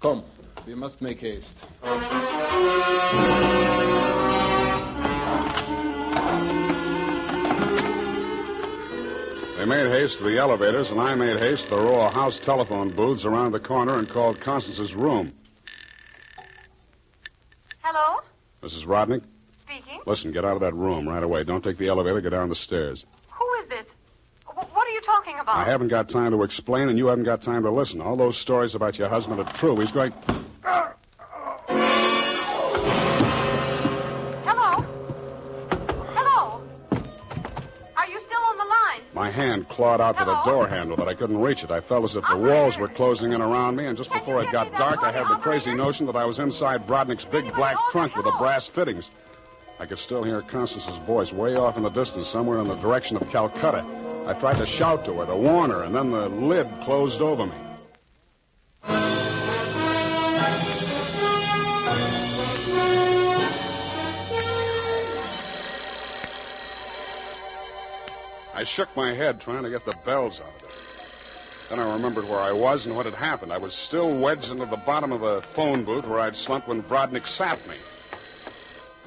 Come, we must make haste. They made haste to the elevators, and I made haste to the row of house telephone booths around the corner and called Constance's room. Hello? Mrs. Rodnick? Speaking. Listen, get out of that room right away. Don't take the elevator. Go down the stairs. Who is this? W- what are you talking about? I haven't got time to explain, and you haven't got time to listen. All those stories about your husband are true. He's going. Hello? Hello? Are you still on the line? My hand clawed out to the door handle, but I couldn't reach it. I felt as if the walls were closing in around me, and just before it got dark, I had the crazy notion that I was inside Brodnick's big black trunk with the brass fittings. I could still hear Constance's voice way off in the distance, somewhere in the direction of Calcutta. I tried to shout to her, to warn her, and then the lid closed over me. I shook my head trying to get the bells out of it. Then I remembered where I was and what had happened. I was still wedged into the bottom of a phone booth where I'd slumped when Brodnick sapped me.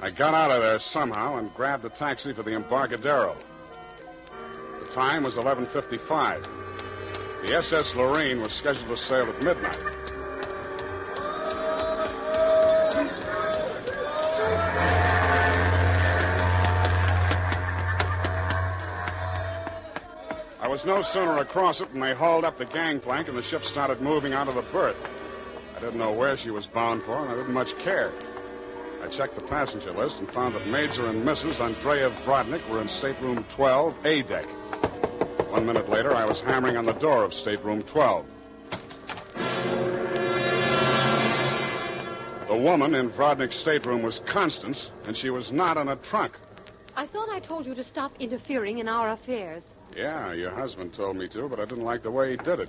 I got out of there somehow and grabbed a taxi for the Embarcadero. Time was 11.55. The SS Lorraine was scheduled to sail at midnight. I was no sooner across it than they hauled up the gangplank and the ship started moving out of the berth. I didn't know where she was bound for, and I didn't much care. I checked the passenger list and found that Major and Mrs. Andreev Brodnick were in stateroom 12, A deck. One minute later, I was hammering on the door of stateroom 12. The woman in Brodnick's stateroom was Constance, and she was not in a trunk. I thought I told you to stop interfering in our affairs. Yeah, your husband told me to, but I didn't like the way he did it.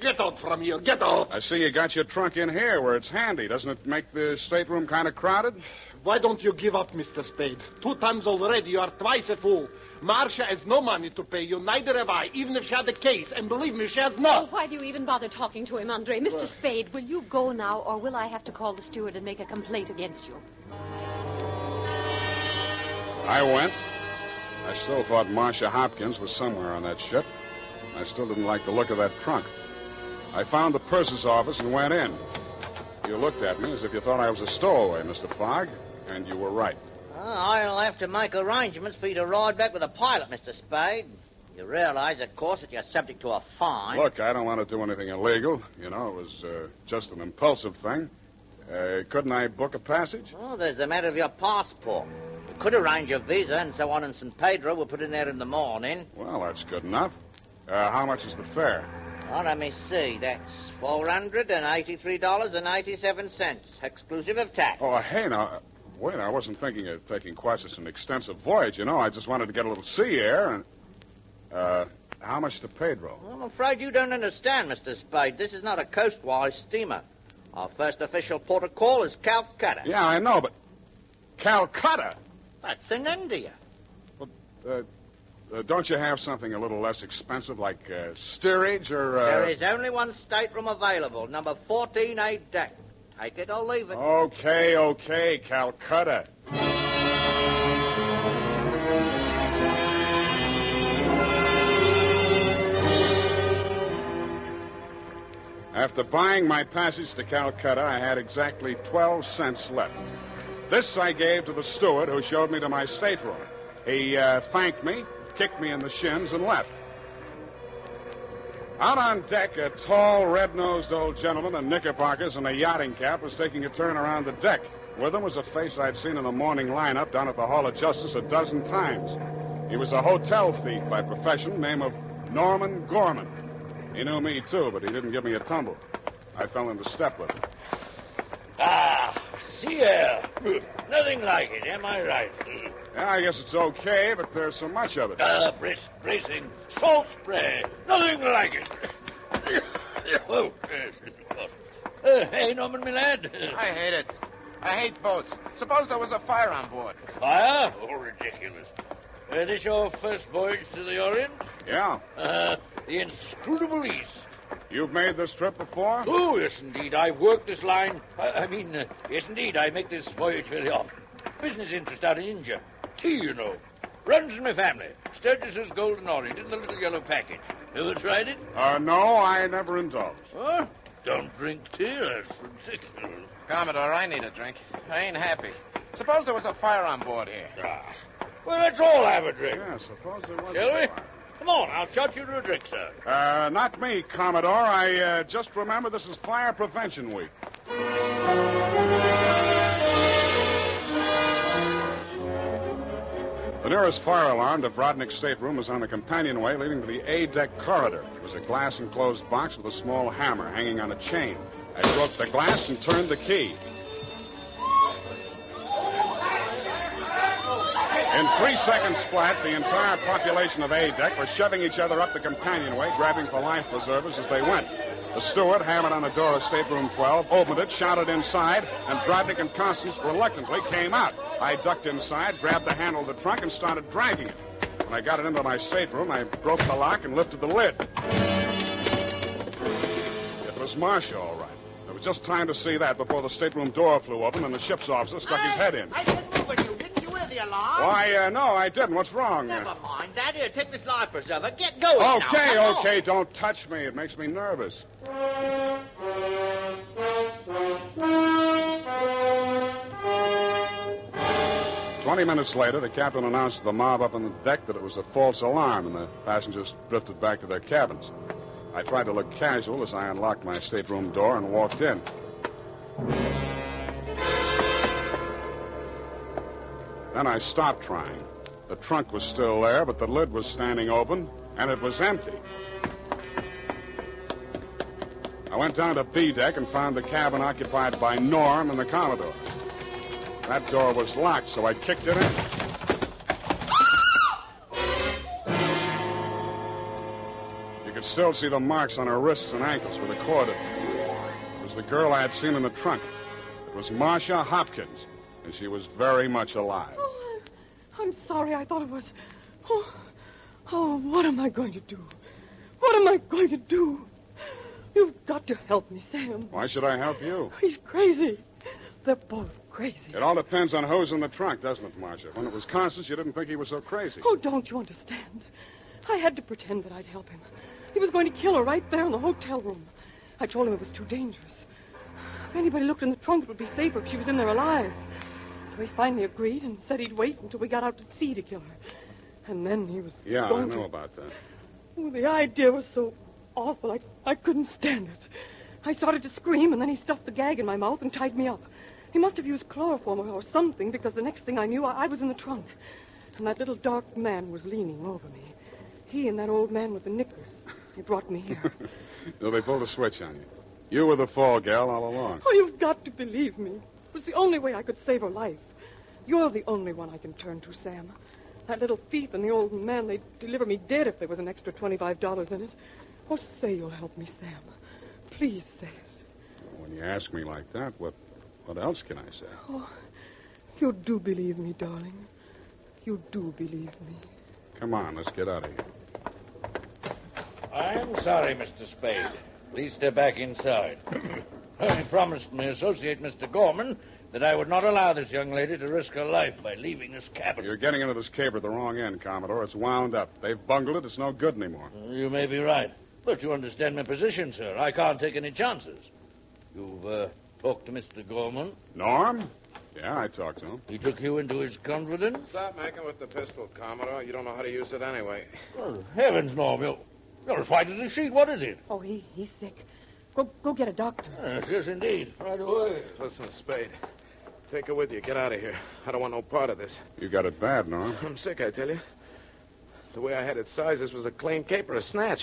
Get out from here. Get out. I see you got your trunk in here where it's handy. Doesn't it make the stateroom kind of crowded? Why don't you give up, Mr. Spade? Two times already, you are twice a fool. Marcia has no money to pay you, neither have I, even if she had a case. And believe me, she has not. Oh, not. why do you even bother talking to him, Andre? Mr. Well- Spade, will you go now, or will I have to call the steward and make a complaint against you? I went. I still thought Marcia Hopkins was somewhere on that ship. I still didn't like the look of that trunk. I found the purser's office and went in. You looked at me as if you thought I was a stowaway, Mr. Fogg, and you were right. Oh, I'll have to make arrangements for you to ride back with a pilot, Mr. Spade. You realize, of course, that you're subject to a fine. Look, I don't want to do anything illegal. You know, it was uh, just an impulsive thing. Uh, couldn't I book a passage? Oh, there's the matter of your passport. You could arrange your visa and so on in St. Pedro. We'll put in there in the morning. Well, that's good enough. Uh, how much is the fare? Oh, let me see. That's $483.87, exclusive of tax. Oh, hey, now, wait, I wasn't thinking of taking quite such an extensive voyage, you know. I just wanted to get a little sea air and. Uh, how much to Pedro? I'm afraid you don't understand, Mr. Spade. This is not a coastwise steamer. Our first official port of call is Calcutta. Yeah, I know, but. Calcutta? That's in India. Uh, uh, don't you have something a little less expensive, like uh, steerage or. Uh... There is only one stateroom available, number 14A deck. Take it or leave it. Okay, okay, Calcutta. After buying my passage to Calcutta, I had exactly 12 cents left. This I gave to the steward who showed me to my stateroom. He uh, thanked me, kicked me in the shins, and left. Out on deck, a tall, red-nosed old gentleman in knickerbockers and a yachting cap was taking a turn around the deck. With him was a face I'd seen in the morning lineup down at the Hall of Justice a dozen times. He was a hotel thief by profession, name of Norman Gorman. He knew me, too, but he didn't give me a tumble. I fell into step with him. Ah, sea air. Nothing like it, am I right? Yeah, I guess it's okay, but there's so much of it. Ah, brisk, bracing, salt spray. Nothing like it. oh, yes, of course. Uh, hey, Norman, my lad. I hate it. I hate boats. Suppose there was a fire on board. Fire? Oh, ridiculous. Uh, this your first voyage to the Orient? Yeah. Uh, the inscrutable East. You've made this trip before? Oh, yes, indeed. I've worked this line. I, I mean, uh, yes, indeed. I make this voyage very often. Business interest out in India. Tea, you know. Runs in my family. Sturgis's Golden Orient in the little yellow package. Ever tried it? Uh, no, I never indulged. Huh? Don't drink tea. That's ridiculous. Commodore, I need a drink. I ain't happy. Suppose there was a fire on board here. Ah. Well, let's all have a drink. Yeah, suppose there was. Shall we? Come on, I'll shot you to a drink, sir. Uh, not me, Commodore. I uh, just remember this is Fire Prevention Week. The nearest fire alarm to Brodnick's stateroom was on the companionway leading to the A deck corridor. It was a glass enclosed box with a small hammer hanging on a chain. I broke the glass and turned the key. In three seconds flat, the entire population of A deck were shoving each other up the companionway, grabbing for life preservers as they went. The steward hammered on the door of stateroom 12, opened it, shouted inside, and Brodnick and Constance reluctantly came out. I ducked inside, grabbed the handle of the trunk, and started dragging it. When I got it into my stateroom, I broke the lock and lifted the lid. It was Marcia, all right. There was just time to see that before the stateroom door flew open and the ship's officer stuck his head in. I said it, you. Didn't you hear the alarm? Why, uh, no, I didn't. What's wrong? Never mind that. Here, take this life preserver. Get going now. Okay, on. okay, don't touch me. It makes me nervous. Twenty minutes later, the captain announced to the mob up on the deck that it was a false alarm, and the passengers drifted back to their cabins. I tried to look casual as I unlocked my stateroom door and walked in. Then I stopped trying. The trunk was still there, but the lid was standing open, and it was empty. I went down to B deck and found the cabin occupied by Norm and the Commodore. That door was locked, so I kicked it in. You could still see the marks on her wrists and ankles where the cord had. It was the girl I had seen in the trunk. It was Marcia Hopkins, and she was very much alive. I'm sorry. I thought it was. Oh, oh, what am I going to do? What am I going to do? You've got to help me, Sam. Why should I help you? He's crazy. They're both crazy. It all depends on who's in the trunk, doesn't it, Marcia? When it was Constance, you didn't think he was so crazy. Oh, don't you understand? I had to pretend that I'd help him. He was going to kill her right there in the hotel room. I told him it was too dangerous. If anybody looked in the trunk, it would be safer if she was in there alive. So he finally agreed and said he'd wait until we got out to sea to kill her. And then he was Yeah, I know to... about that. Oh, the idea was so awful, I, I couldn't stand it. I started to scream, and then he stuffed the gag in my mouth and tied me up. He must have used chloroform or something, because the next thing I knew, I, I was in the trunk. And that little dark man was leaning over me. He and that old man with the knickers. They brought me here. so they pulled a switch on you. You were the fall gal all along. oh, you've got to believe me. It was the only way I could save her life. You're the only one I can turn to, Sam. That little thief and the old man, they'd deliver me dead if there was an extra $25 in it. Oh, say you'll help me, Sam. Please say it. When you ask me like that, what what else can I say? Oh, you do believe me, darling. You do believe me. Come on, let's get out of here. I'm sorry, Mr. Spade. Please step back inside. I promised my associate, Mr. Gorman, that I would not allow this young lady to risk her life by leaving this cabin. You're getting into this caper at the wrong end, Commodore. It's wound up. They've bungled it. It's no good anymore. You may be right. But you understand my position, sir. I can't take any chances. You've uh, talked to Mr. Gorman? Norm? Yeah, I talked to him. He took you into his confidence? Stop making with the pistol, Commodore. You don't know how to use it anyway. Oh, heavens, Norm, you're, you're as white as a sheet. What is it? Oh, he, he's sick. Go, go get a doctor. Yes, yes, indeed. Right away. Listen, Spade. Take her with you. Get out of here. I don't want no part of this. You got it bad, Norm. I'm sick, I tell you. The way I had it sized, this was a clean caper, a snatch.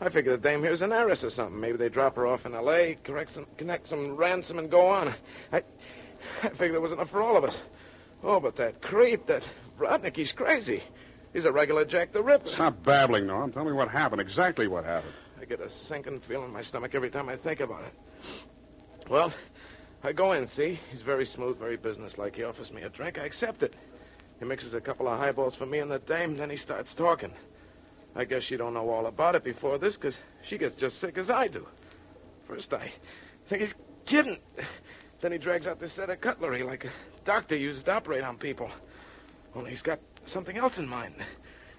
I figure the dame here's an heiress or something. Maybe they drop her off in L.A., correct some, connect some ransom, and go on. I, I figured there was enough for all of us. Oh, but that creep, that Rodnick, he's crazy. He's a regular Jack the Ripper. Stop babbling, Norm. Tell me what happened, exactly what happened. I get a sinking feeling in my stomach every time I think about it. Well, I go in, see? He's very smooth, very businesslike. He offers me a drink. I accept it. He mixes a couple of highballs for me and the dame, then he starts talking. I guess she don't know all about it before this, because she gets just sick as I do. First, I think he's kidding. Then he drags out this set of cutlery like a doctor uses to operate on people. Only he's got something else in mind.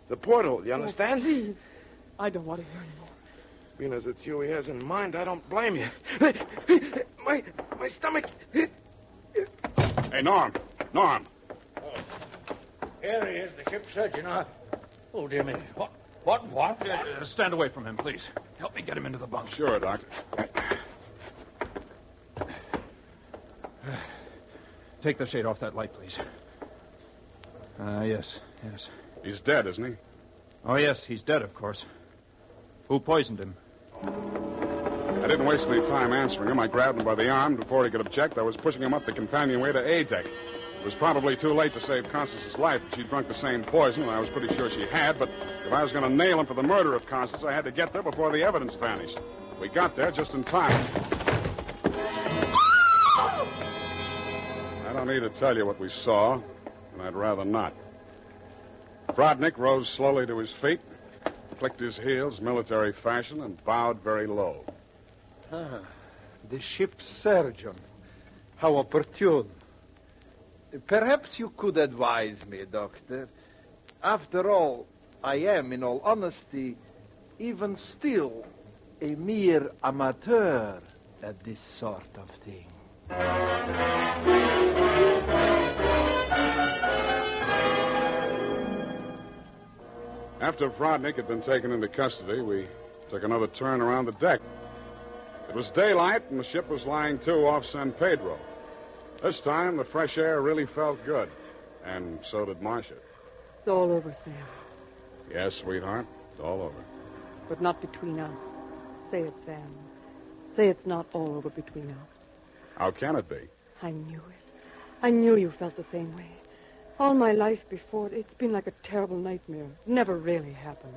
The porthole, you oh, understand? Oh, please. I don't want to hear anymore. Being as it's you he has in mind, I don't blame you. My my stomach. Hey, Norm. Norm. Here he is, the ship's surgeon. Uh, oh, dear me. What? What? What? Uh, stand away from him, please. Help me get him into the bunk. Sure, Doctor. Take the shade off that light, please. Ah, uh, yes, yes. He's dead, isn't he? Oh, yes, he's dead, of course. Who poisoned him? I didn't waste any time answering him. I grabbed him by the arm. Before he could object, I was pushing him up the companionway to A deck. It was probably too late to save Constance's life. She'd drunk the same poison, and I was pretty sure she had, but if I was going to nail him for the murder of Constance, I had to get there before the evidence vanished. We got there just in time. I don't need to tell you what we saw, and I'd rather not. Brodnick rose slowly to his feet, clicked his heels military fashion, and bowed very low. Ah, the ship's surgeon. How opportune. Perhaps you could advise me, Doctor. After all, I am, in all honesty, even still a mere amateur at this sort of thing. After Brodnick had been taken into custody, we took another turn around the deck. It was daylight, and the ship was lying to off San Pedro. This time, the fresh air really felt good, and so did Marcia. It's all over, Sam. Yes, sweetheart, it's all over. But not between us. Say it, Sam. Say it's not all over between us. How can it be? I knew it. I knew you felt the same way. All my life before, it's been like a terrible nightmare. It never really happened.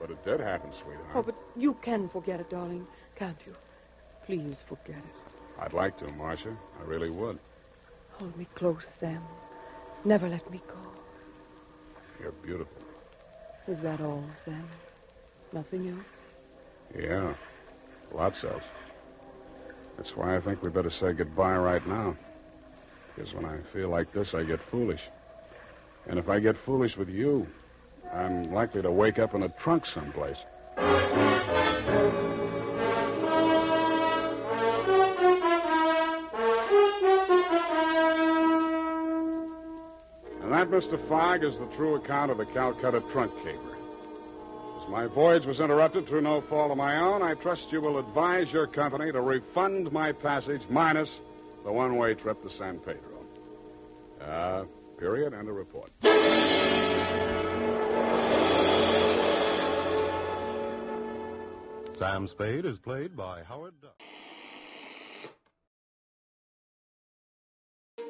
But it did happen, sweetheart. Oh, but you can forget it, darling, can't you? Please forget it. I'd like to, Marcia. I really would. Hold me close, Sam. Never let me go. You're beautiful. Is that all, Sam? Nothing else? Yeah. Lots else. That's why I think we better say goodbye right now. Because when I feel like this, I get foolish. And if I get foolish with you, I'm likely to wake up in a trunk someplace. And that, Mr. Fogg, is the true account of the Calcutta trunk caper. As my voyage was interrupted through no fault of my own, I trust you will advise your company to refund my passage minus the one way trip to San Pedro. Uh, period, and a report. Sam Spade is played by Howard Duff.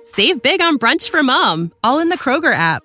Save big on brunch for mom, all in the Kroger app.